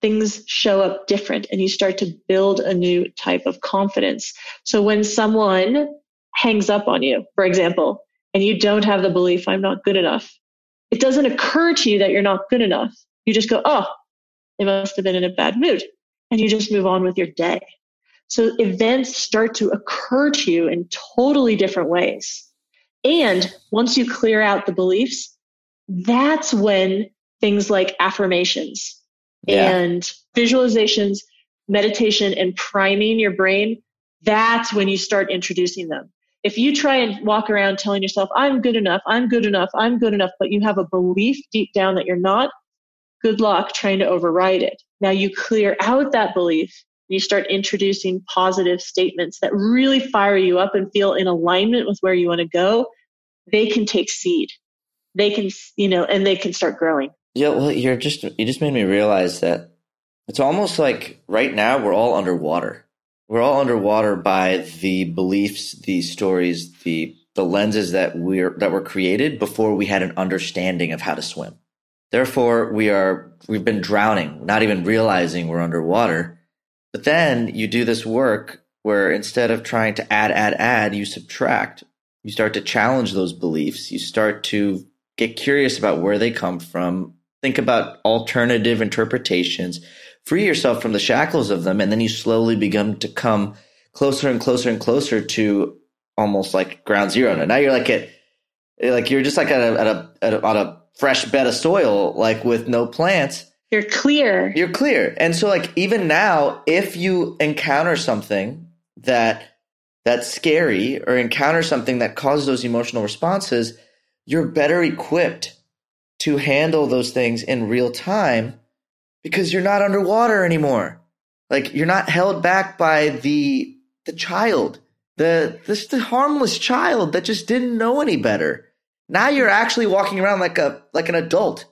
Things show up different and you start to build a new type of confidence. So when someone hangs up on you, for example, and you don't have the belief, I'm not good enough, it doesn't occur to you that you're not good enough. You just go, oh, they must have been in a bad mood. And you just move on with your day. So events start to occur to you in totally different ways. And once you clear out the beliefs, that's when things like affirmations yeah. and visualizations, meditation, and priming your brain, that's when you start introducing them. If you try and walk around telling yourself, I'm good enough, I'm good enough, I'm good enough, but you have a belief deep down that you're not, good luck trying to override it. Now you clear out that belief you start introducing positive statements that really fire you up and feel in alignment with where you want to go, they can take seed. They can, you know, and they can start growing. Yeah, well, you're just you just made me realize that it's almost like right now we're all underwater. We're all underwater by the beliefs, the stories, the the lenses that we're that were created before we had an understanding of how to swim. Therefore, we are we've been drowning, not even realizing we're underwater but then you do this work where instead of trying to add, add, add, you subtract. You start to challenge those beliefs. You start to get curious about where they come from. Think about alternative interpretations. Free yourself from the shackles of them. And then you slowly begin to come closer and closer and closer to almost like ground zero. Now you're like at, like you're just like at a, at a, at a on a fresh bed of soil, like with no plants you're clear. You're clear. And so like even now, if you encounter something that that's scary or encounter something that causes those emotional responses, you're better equipped to handle those things in real time because you're not underwater anymore. Like you're not held back by the the child, the this the harmless child that just didn't know any better. Now you're actually walking around like a like an adult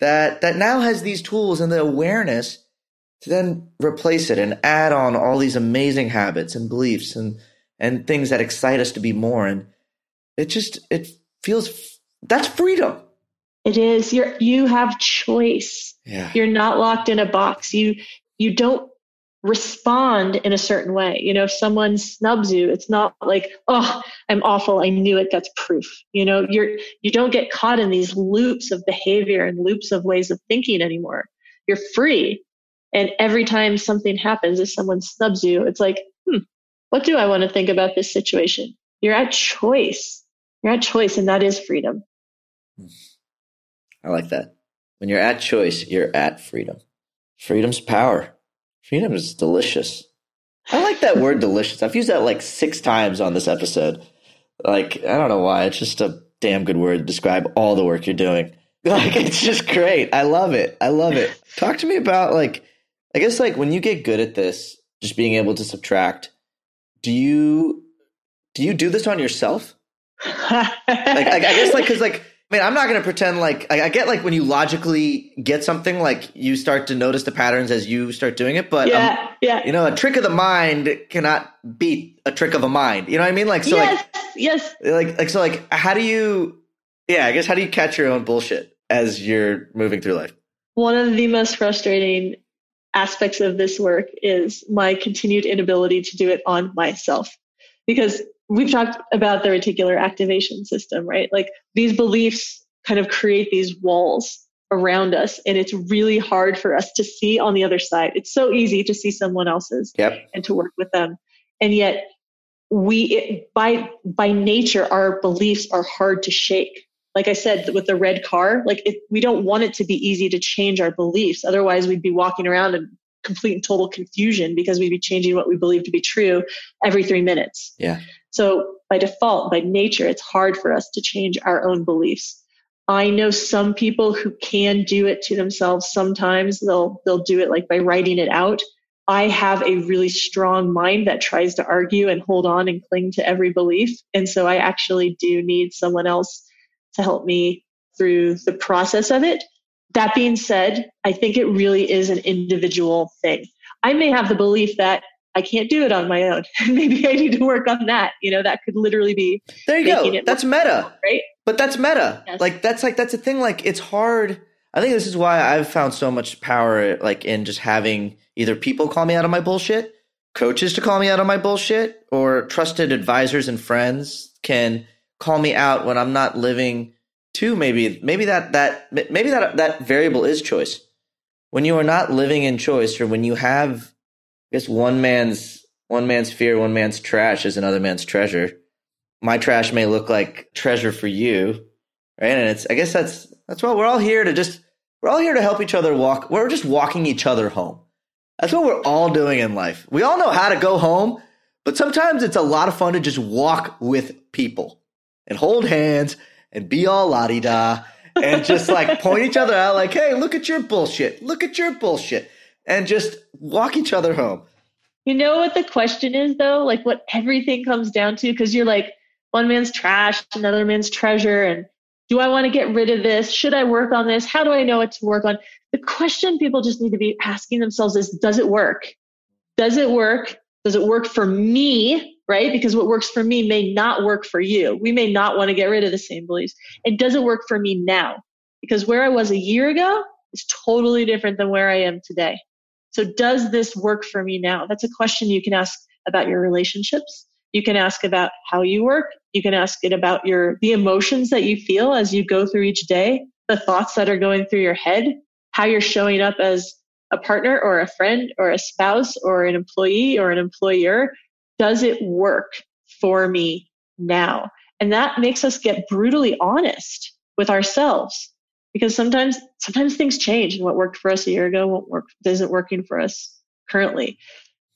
that that now has these tools and the awareness to then replace it and add on all these amazing habits and beliefs and and things that excite us to be more. And it just it feels that's freedom. It is. You're you have choice. Yeah. you're not locked in a box. You you don't respond in a certain way. You know, if someone snubs you, it's not like, oh, I'm awful. I knew it. That's proof. You know, you're you don't get caught in these loops of behavior and loops of ways of thinking anymore. You're free. And every time something happens, if someone snubs you, it's like, hmm, what do I want to think about this situation? You're at choice. You're at choice, and that is freedom. I like that. When you're at choice, you're at freedom. Freedom's power. Freedom is delicious. I like that word delicious. I've used that like six times on this episode. Like, I don't know why. It's just a damn good word to describe all the work you're doing. Like, it's just great. I love it. I love it. Talk to me about like, I guess like when you get good at this, just being able to subtract, do you, do you do this on yourself? like, I, I guess like, cause like, I mean, I'm not going to pretend like I, I, get like when you logically get something, like you start to notice the patterns as you start doing it. But yeah, um, yeah, you know, a trick of the mind cannot beat a trick of a mind. You know what I mean? Like, so yes, like, yes, like, like, so, like, how do you? Yeah, I guess how do you catch your own bullshit as you're moving through life? One of the most frustrating aspects of this work is my continued inability to do it on myself because we've talked about the reticular activation system, right? Like these beliefs kind of create these walls around us and it's really hard for us to see on the other side. It's so easy to see someone else's yep. and to work with them. And yet we it, by by nature our beliefs are hard to shake. like I said, with the red car, like it, we don't want it to be easy to change our beliefs. Otherwise, we'd be walking around in complete and total confusion because we'd be changing what we believe to be true every three minutes. Yeah. So by default, by nature, it's hard for us to change our own beliefs. I know some people who can do it to themselves. Sometimes they'll they'll do it like by writing it out. I have a really strong mind that tries to argue and hold on and cling to every belief. And so I actually do need someone else to help me through the process of it. That being said, I think it really is an individual thing. I may have the belief that I can't do it on my own. Maybe I need to work on that. You know, that could literally be. There you go. That's meta. Right. But that's meta. Yes. Like, that's like, that's a thing. Like, it's hard. I think this is why I've found so much power, like, in just having either people call me out on my bullshit, coaches to call me out on my bullshit, or trusted advisors and friends can call me out when I'm not living to maybe maybe that that maybe that that variable is choice. When you are not living in choice or when you have I guess one man's one man's fear, one man's trash is another man's treasure. My trash may look like treasure for you, right? And it's I guess that's that's what we're all here to just we're all here to help each other walk. We're just walking each other home. That's what we're all doing in life. We all know how to go home, but sometimes it's a lot of fun to just walk with people and hold hands and be all la di da and just like point each other out, like, hey, look at your bullshit. Look at your bullshit. And just walk each other home. You know what the question is, though? Like, what everything comes down to? Because you're like, one man's trash, another man's treasure. And do I want to get rid of this? Should I work on this? How do I know what to work on? The question people just need to be asking themselves is Does it work? Does it work? Does it work for me? Right? Because what works for me may not work for you. We may not want to get rid of the same beliefs. And does it work for me now? Because where I was a year ago is totally different than where I am today. So, does this work for me now? That's a question you can ask about your relationships. You can ask about how you work. You can ask it about your the emotions that you feel as you go through each day, the thoughts that are going through your head, how you're showing up as a partner or a friend or a spouse or an employee or an employer. Does it work for me now? And that makes us get brutally honest with ourselves because sometimes sometimes things change and what worked for us a year ago won't work isn't working for us currently.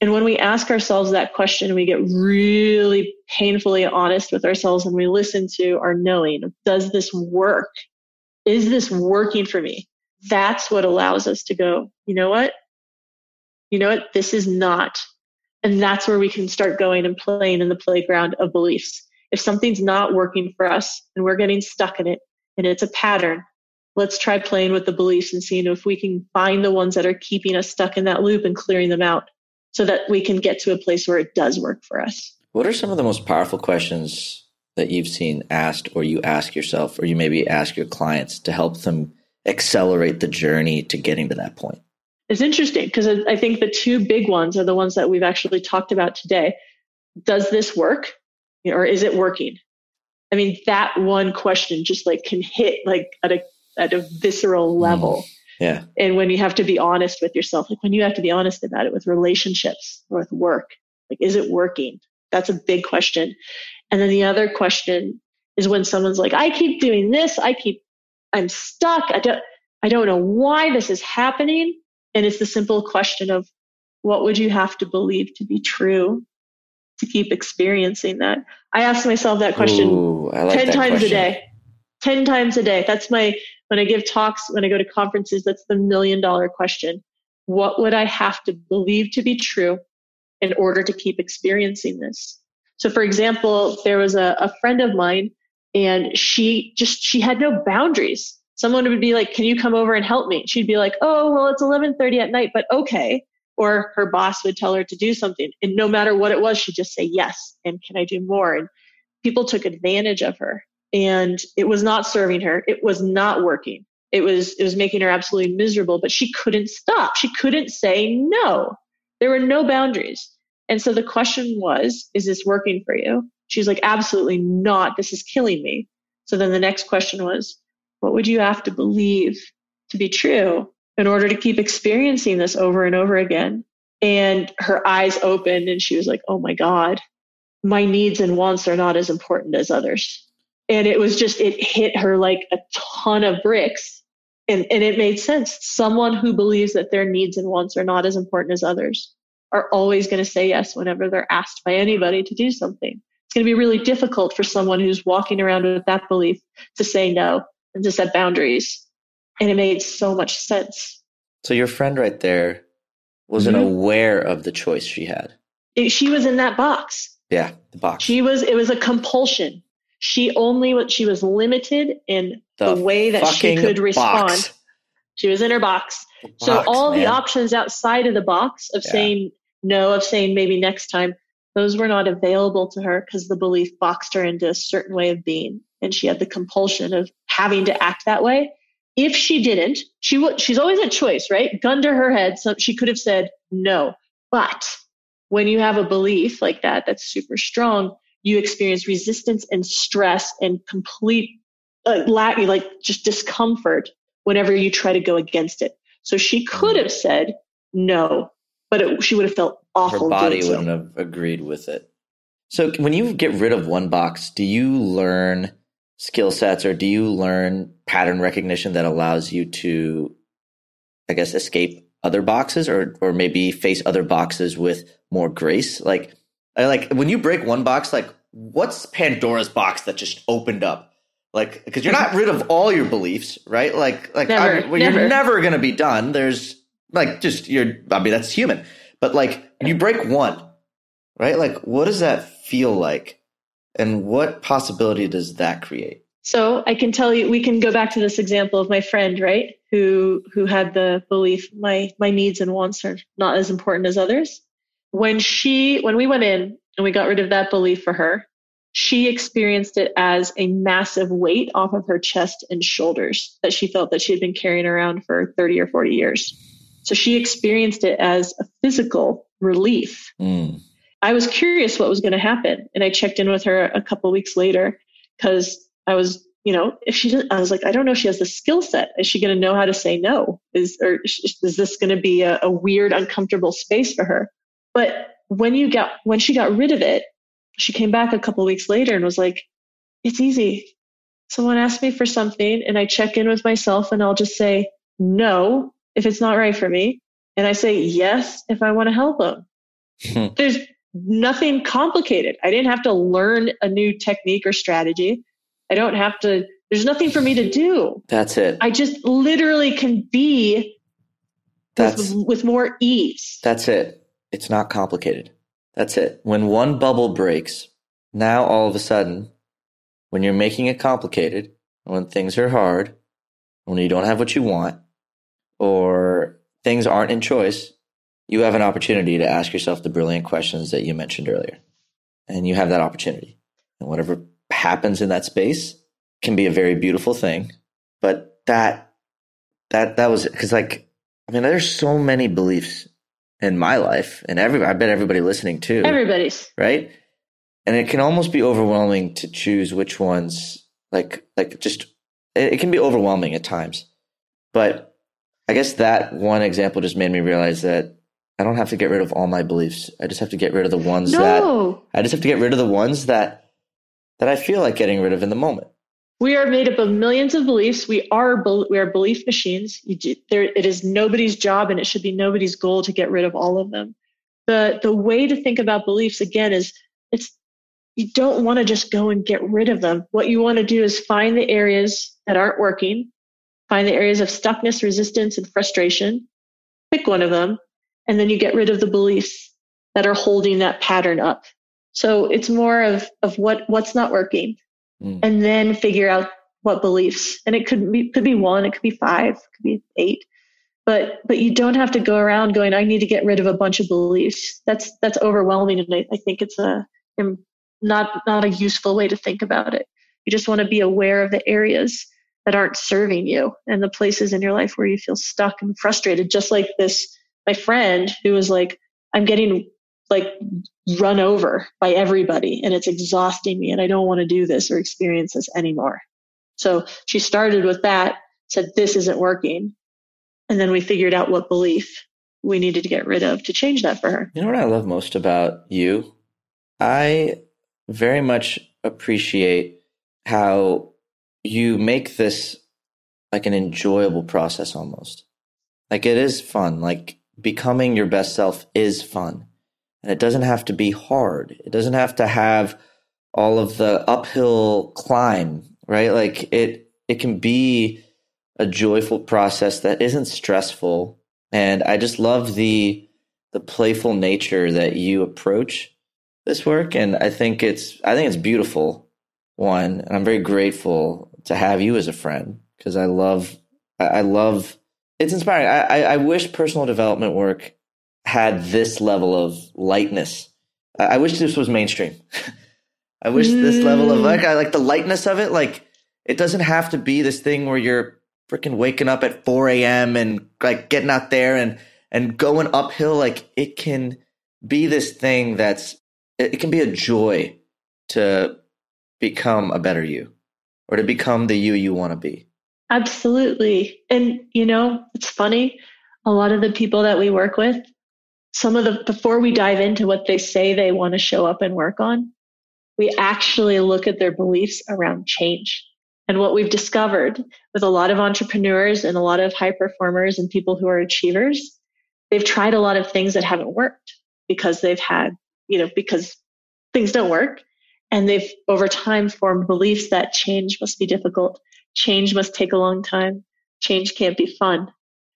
And when we ask ourselves that question, we get really painfully honest with ourselves and we listen to our knowing. Does this work? Is this working for me? that's what allows us to go, you know what? You know what? This is not. And that's where we can start going and playing in the playground of beliefs. If something's not working for us and we're getting stuck in it and it's a pattern, let's try playing with the beliefs and seeing if we can find the ones that are keeping us stuck in that loop and clearing them out so that we can get to a place where it does work for us. What are some of the most powerful questions that you've seen asked or you ask yourself or you maybe ask your clients to help them accelerate the journey to getting to that point? It's interesting because I think the two big ones are the ones that we've actually talked about today. Does this work or is it working? I mean, that one question just like can hit like at a at a visceral mm. level. Mm, yeah. And when you have to be honest with yourself, like when you have to be honest about it with relationships or with work, like is it working? That's a big question. And then the other question is when someone's like, I keep doing this, I keep I'm stuck. I don't, I don't know why this is happening. And it's the simple question of what would you have to believe to be true to keep experiencing that? I ask myself that question Ooh, like 10 that times question. a day. 10 times a day. That's my, when I give talks, when I go to conferences, that's the million dollar question. What would I have to believe to be true in order to keep experiencing this? So, for example, there was a, a friend of mine and she just she had no boundaries. Someone would be like can you come over and help me? She'd be like oh well it's 11:30 at night but okay. Or her boss would tell her to do something and no matter what it was she'd just say yes and can i do more? And people took advantage of her and it was not serving her it was not working it was it was making her absolutely miserable but she couldn't stop she couldn't say no there were no boundaries and so the question was is this working for you She's like, absolutely not. This is killing me. So then the next question was, what would you have to believe to be true in order to keep experiencing this over and over again? And her eyes opened and she was like, oh my God, my needs and wants are not as important as others. And it was just, it hit her like a ton of bricks. And, and it made sense. Someone who believes that their needs and wants are not as important as others are always going to say yes whenever they're asked by anybody to do something. It's going to be really difficult for someone who's walking around with that belief to say no and to set boundaries. And it made so much sense. So your friend right there wasn't mm-hmm. aware of the choice she had. It, she was in that box. Yeah, the box. She was. It was a compulsion. She only what she was limited in the, the way that she could respond. Box. She was in her box. box so all man. the options outside of the box of yeah. saying no, of saying maybe next time, those were not available to her because the belief boxed her into a certain way of being, and she had the compulsion of having to act that way. If she didn't, she would. She's always a choice, right? Gun to her head, so she could have said no. But when you have a belief like that that's super strong, you experience resistance and stress and complete uh, lack, like just discomfort whenever you try to go against it. So she could have said no, but it, she would have felt awful. Her body wouldn't so. have agreed with it. So when you get rid of one box, do you learn skill sets or do you learn pattern recognition that allows you to, I guess, escape other boxes or or maybe face other boxes with more grace like I like when you break one box like what's pandora's box that just opened up like because you're not rid of all your beliefs right like like never, well, never. you're never going to be done there's like just you're i mean that's human but like you break one right like what does that feel like and what possibility does that create so I can tell you, we can go back to this example of my friend, right? Who who had the belief my my needs and wants are not as important as others. When she when we went in and we got rid of that belief for her, she experienced it as a massive weight off of her chest and shoulders that she felt that she had been carrying around for 30 or 40 years. So she experienced it as a physical relief. Mm. I was curious what was going to happen. And I checked in with her a couple weeks later because I was, you know, if she didn't, I was like, I don't know if she has the skill set. Is she going to know how to say no? Is, or is this going to be a, a weird, uncomfortable space for her? But when you got, when she got rid of it, she came back a couple weeks later and was like, it's easy. Someone asked me for something and I check in with myself and I'll just say no if it's not right for me. And I say yes if I want to help them. There's nothing complicated. I didn't have to learn a new technique or strategy. I don't have to, there's nothing for me to do. That's it. I just literally can be that's, with, with more ease. That's it. It's not complicated. That's it. When one bubble breaks, now all of a sudden, when you're making it complicated, when things are hard, when you don't have what you want, or things aren't in choice, you have an opportunity to ask yourself the brilliant questions that you mentioned earlier. And you have that opportunity. And whatever happens in that space can be a very beautiful thing. But that, that, that was, cause like, I mean, there's so many beliefs in my life and every, I bet everybody listening too. Everybody's. Right. And it can almost be overwhelming to choose which ones, like, like just, it, it can be overwhelming at times. But I guess that one example just made me realize that I don't have to get rid of all my beliefs. I just have to get rid of the ones no. that I just have to get rid of the ones that that I feel like getting rid of in the moment. We are made up of millions of beliefs. We are we are belief machines. Do, there, it is nobody's job, and it should be nobody's goal to get rid of all of them. the The way to think about beliefs again is it's you don't want to just go and get rid of them. What you want to do is find the areas that aren't working, find the areas of stuckness, resistance, and frustration. Pick one of them, and then you get rid of the beliefs that are holding that pattern up. So it's more of, of what, what's not working mm. and then figure out what beliefs. And it could be, could be one, it could be five, it could be eight. But, but you don't have to go around going, I need to get rid of a bunch of beliefs. That's, that's overwhelming. And I, I think it's a, not, not a useful way to think about it. You just want to be aware of the areas that aren't serving you and the places in your life where you feel stuck and frustrated. Just like this, my friend who was like, I'm getting like run over by everybody and it's exhausting me and I don't want to do this or experience this anymore. So she started with that, said, this isn't working. And then we figured out what belief we needed to get rid of to change that for her. You know what I love most about you? I very much appreciate how you make this like an enjoyable process almost. Like it is fun. Like becoming your best self is fun. And it doesn't have to be hard. It doesn't have to have all of the uphill climb, right? Like it it can be a joyful process that isn't stressful. And I just love the the playful nature that you approach this work and I think it's I think it's beautiful one and I'm very grateful to have you as a friend because I love I love it's inspiring. I, I wish personal development work had this level of lightness. I wish this was mainstream. I wish mm. this level of like I like the lightness of it. Like it doesn't have to be this thing where you're freaking waking up at 4 a.m. and like getting out there and and going uphill. Like it can be this thing that's it, it can be a joy to become a better you or to become the you you want to be. Absolutely. And you know, it's funny. A lot of the people that we work with, some of the before we dive into what they say they want to show up and work on, we actually look at their beliefs around change. And what we've discovered with a lot of entrepreneurs and a lot of high performers and people who are achievers, they've tried a lot of things that haven't worked because they've had, you know, because things don't work. And they've over time formed beliefs that change must be difficult. Change must take a long time. Change can't be fun.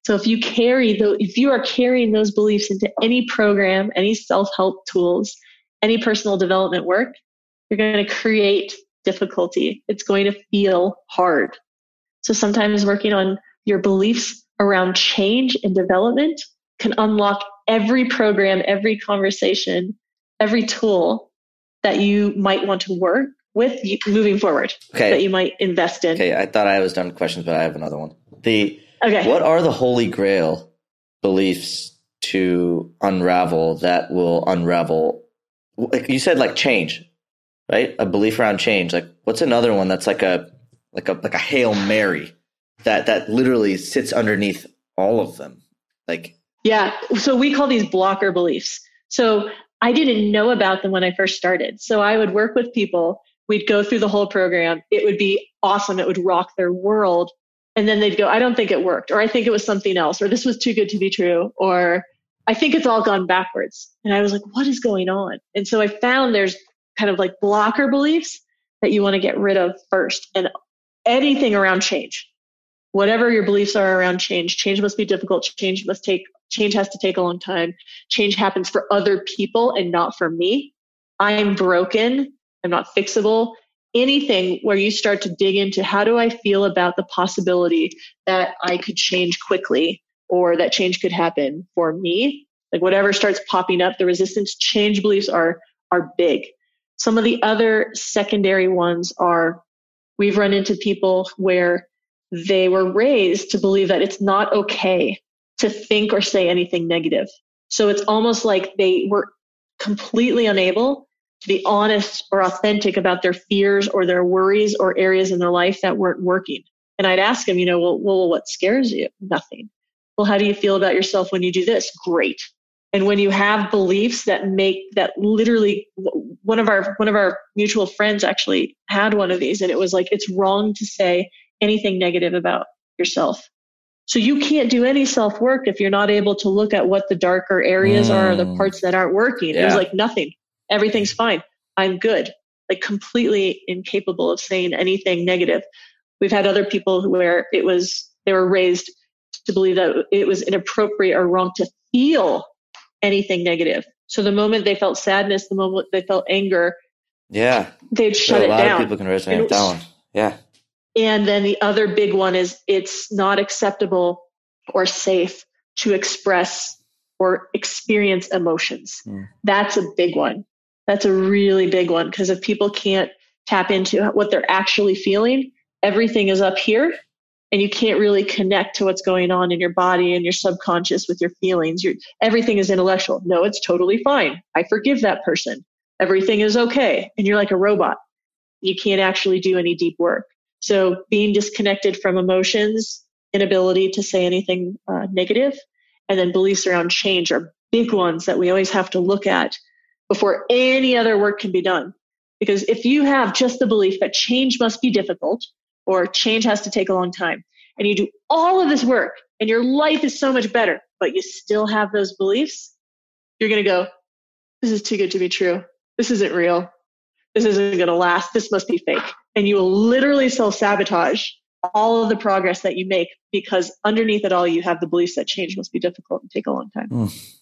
So if you carry the, if you are carrying those beliefs into any program, any self-help tools, any personal development work, you're going to create difficulty. It's going to feel hard. So sometimes working on your beliefs around change and development can unlock every program, every conversation, every tool that you might want to work with moving forward okay. that you might invest in. Okay, I thought I was done with questions, but I have another one. The okay. what are the holy grail beliefs to unravel that will unravel like you said like change right? A belief around change. Like what's another one that's like a like a like a hail mary that that literally sits underneath all of them. Like yeah, so we call these blocker beliefs. So I didn't know about them when I first started. So I would work with people. We'd go through the whole program. It would be awesome. It would rock their world. And then they'd go, I don't think it worked, or I think it was something else, or this was too good to be true, or I think it's all gone backwards. And I was like, what is going on? And so I found there's kind of like blocker beliefs that you want to get rid of first. And anything around change, whatever your beliefs are around change, change must be difficult. Change must take, change has to take a long time. Change happens for other people and not for me. I'm broken. I'm not fixable. Anything where you start to dig into how do I feel about the possibility that I could change quickly or that change could happen for me, like whatever starts popping up, the resistance change beliefs are are big. Some of the other secondary ones are we've run into people where they were raised to believe that it's not okay to think or say anything negative. So it's almost like they were completely unable to be honest or authentic about their fears or their worries or areas in their life that weren't working. And I'd ask them, you know, well, well, what scares you? Nothing. Well, how do you feel about yourself when you do this? Great. And when you have beliefs that make that literally one of our one of our mutual friends actually had one of these and it was like it's wrong to say anything negative about yourself. So you can't do any self work if you're not able to look at what the darker areas mm. are, the mm. parts that aren't working. Yeah. It was like nothing. Everything's fine. I'm good. Like completely incapable of saying anything negative. We've had other people where it was they were raised to believe that it was inappropriate or wrong to feel anything negative. So the moment they felt sadness, the moment they felt anger, yeah, they'd shut so it down. A lot of people can resonate with that one. Yeah. And then the other big one is it's not acceptable or safe to express or experience emotions. Mm. That's a big one. That's a really big one because if people can't tap into what they're actually feeling, everything is up here and you can't really connect to what's going on in your body and your subconscious with your feelings. You're, everything is intellectual. No, it's totally fine. I forgive that person. Everything is okay. And you're like a robot. You can't actually do any deep work. So being disconnected from emotions, inability to say anything uh, negative, and then beliefs around change are big ones that we always have to look at before any other work can be done Because if you have just the belief that change must be difficult or change has to take a long time, and you do all of this work and your life is so much better, but you still have those beliefs, you're going to go, this is too good to be true. This isn't real. This isn't going to last. This must be fake. And you will literally self sabotage all of the progress that you make because underneath it all, you have the beliefs that change must be difficult and take a long time. Mm,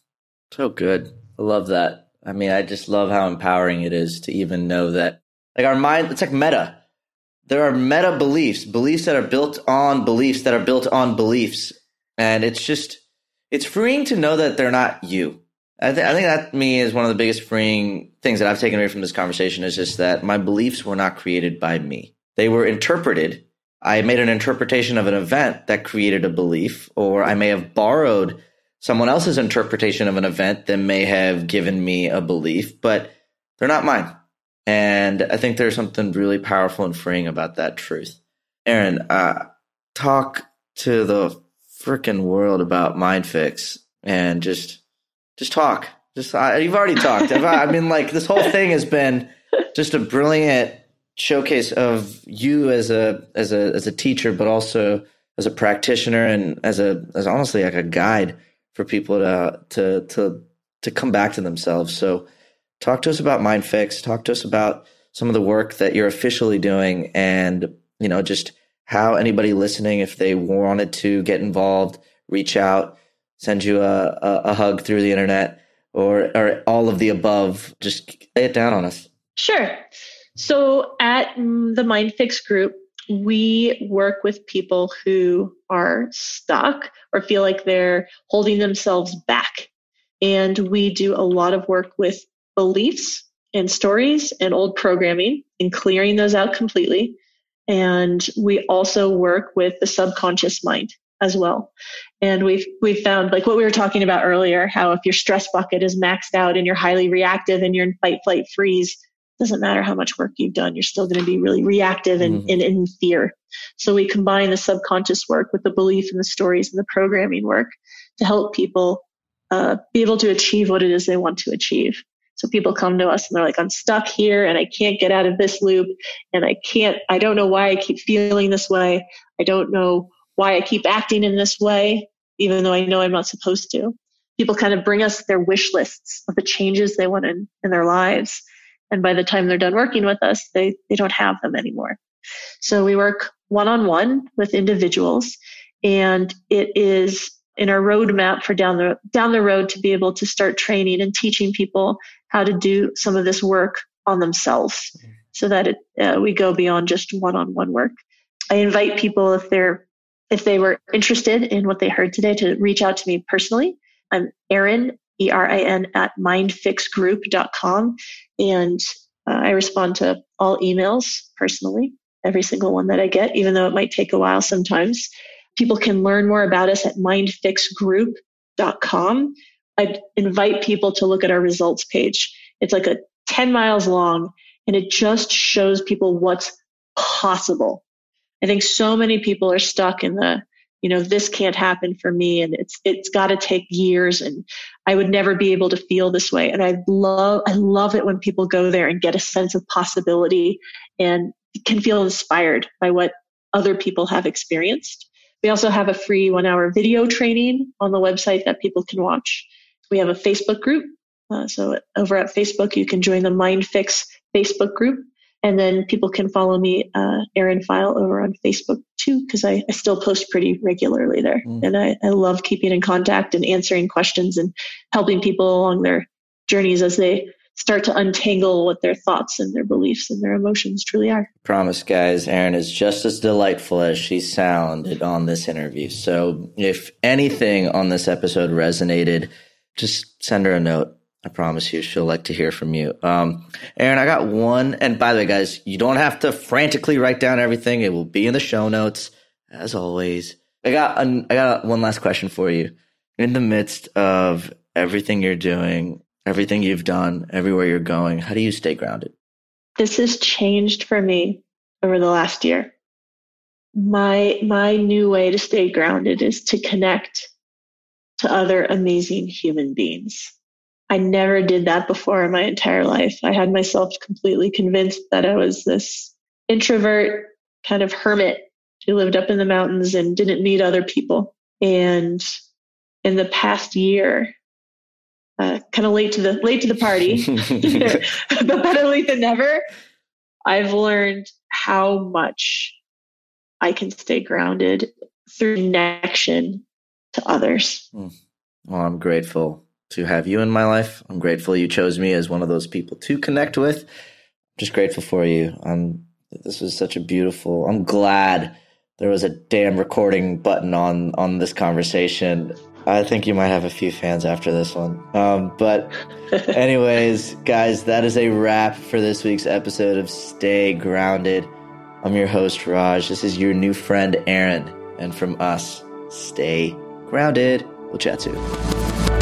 so good. I love that. I mean, I just love how empowering it is to even know that, like, our mind, it's like meta. There are meta beliefs, beliefs that are built on beliefs that are built on beliefs. And it's just, it's freeing to know that they're not you. I, th- I think that me is one of the biggest freeing things that I've taken away from this conversation is just that my beliefs were not created by me. They were interpreted. I made an interpretation of an event that created a belief, or I may have borrowed someone else's interpretation of an event that may have given me a belief, but they're not mine. And I think there's something really powerful and freeing about that truth. Erin, uh, talk to the freaking world about MindFix and just, just talk. Just, uh, you've already talked. I mean, like this whole thing has been just a brilliant showcase of you as a, as a, as a teacher, but also as a practitioner and as a, as honestly like a guide for people to, to, to, to come back to themselves. So, talk to us about MindFix. Talk to us about some of the work that you're officially doing, and you know, just how anybody listening, if they wanted to get involved, reach out, send you a, a, a hug through the internet, or or all of the above. Just lay it down on us. Sure. So at the MindFix group, we work with people who are stuck or feel like they're holding themselves back. And we do a lot of work with beliefs and stories and old programming and clearing those out completely. And we also work with the subconscious mind as well. And we've we've found like what we were talking about earlier, how if your stress bucket is maxed out and you're highly reactive and you're in fight, flight, freeze, doesn't matter how much work you've done, you're still going to be really reactive and, mm-hmm. and in fear. So we combine the subconscious work with the belief and the stories and the programming work to help people uh, be able to achieve what it is they want to achieve. So people come to us and they're like, I'm stuck here and I can't get out of this loop and I can't, I don't know why I keep feeling this way. I don't know why I keep acting in this way, even though I know I'm not supposed to. People kind of bring us their wish lists of the changes they want in, in their lives. And by the time they're done working with us, they, they don't have them anymore. So we work one on one with individuals and it is in our roadmap for down the down the road to be able to start training and teaching people how to do some of this work on themselves so that it, uh, we go beyond just one-on-one work i invite people if they're if they were interested in what they heard today to reach out to me personally i'm erin e-r-i-n at mindfixgroup.com and uh, i respond to all emails personally every single one that i get even though it might take a while sometimes People can learn more about us at mindfixgroup.com. I'd invite people to look at our results page. It's like a 10 miles long and it just shows people what's possible. I think so many people are stuck in the, you know, this can't happen for me and it's, it's got to take years and I would never be able to feel this way. And I love, I love it when people go there and get a sense of possibility and can feel inspired by what other people have experienced. We also have a free one hour video training on the website that people can watch. We have a Facebook group. Uh, so over at Facebook, you can join the MindFix Facebook group. And then people can follow me, uh, Erin File, over on Facebook too, because I, I, still post pretty regularly there. Mm. And I, I love keeping in contact and answering questions and helping people along their journeys as they start to untangle what their thoughts and their beliefs and their emotions truly are. Promise, guys, Erin is just as delightful as she sounded on this interview. So if anything on this episode resonated, just send her a note. I promise you, she'll like to hear from you. Um, Erin, I got one. And by the way, guys, you don't have to frantically write down everything. It will be in the show notes, as always. I got an, I got one last question for you. In the midst of everything you're doing, everything you've done, everywhere you're going, how do you stay grounded? This has changed for me over the last year. My my new way to stay grounded is to connect to other amazing human beings. I never did that before in my entire life. I had myself completely convinced that I was this introvert kind of hermit who lived up in the mountains and didn't meet other people. And in the past year, uh, kind of late to the late to the party, but better late than never. I've learned how much I can stay grounded through connection to others. Hmm. Well, I'm grateful to have you in my life. I'm grateful you chose me as one of those people to connect with. I'm just grateful for you. I'm this was such a beautiful. I'm glad there was a damn recording button on on this conversation. I think you might have a few fans after this one. Um, but, anyways, guys, that is a wrap for this week's episode of Stay Grounded. I'm your host, Raj. This is your new friend, Erin. And from us, stay grounded. We'll chat soon.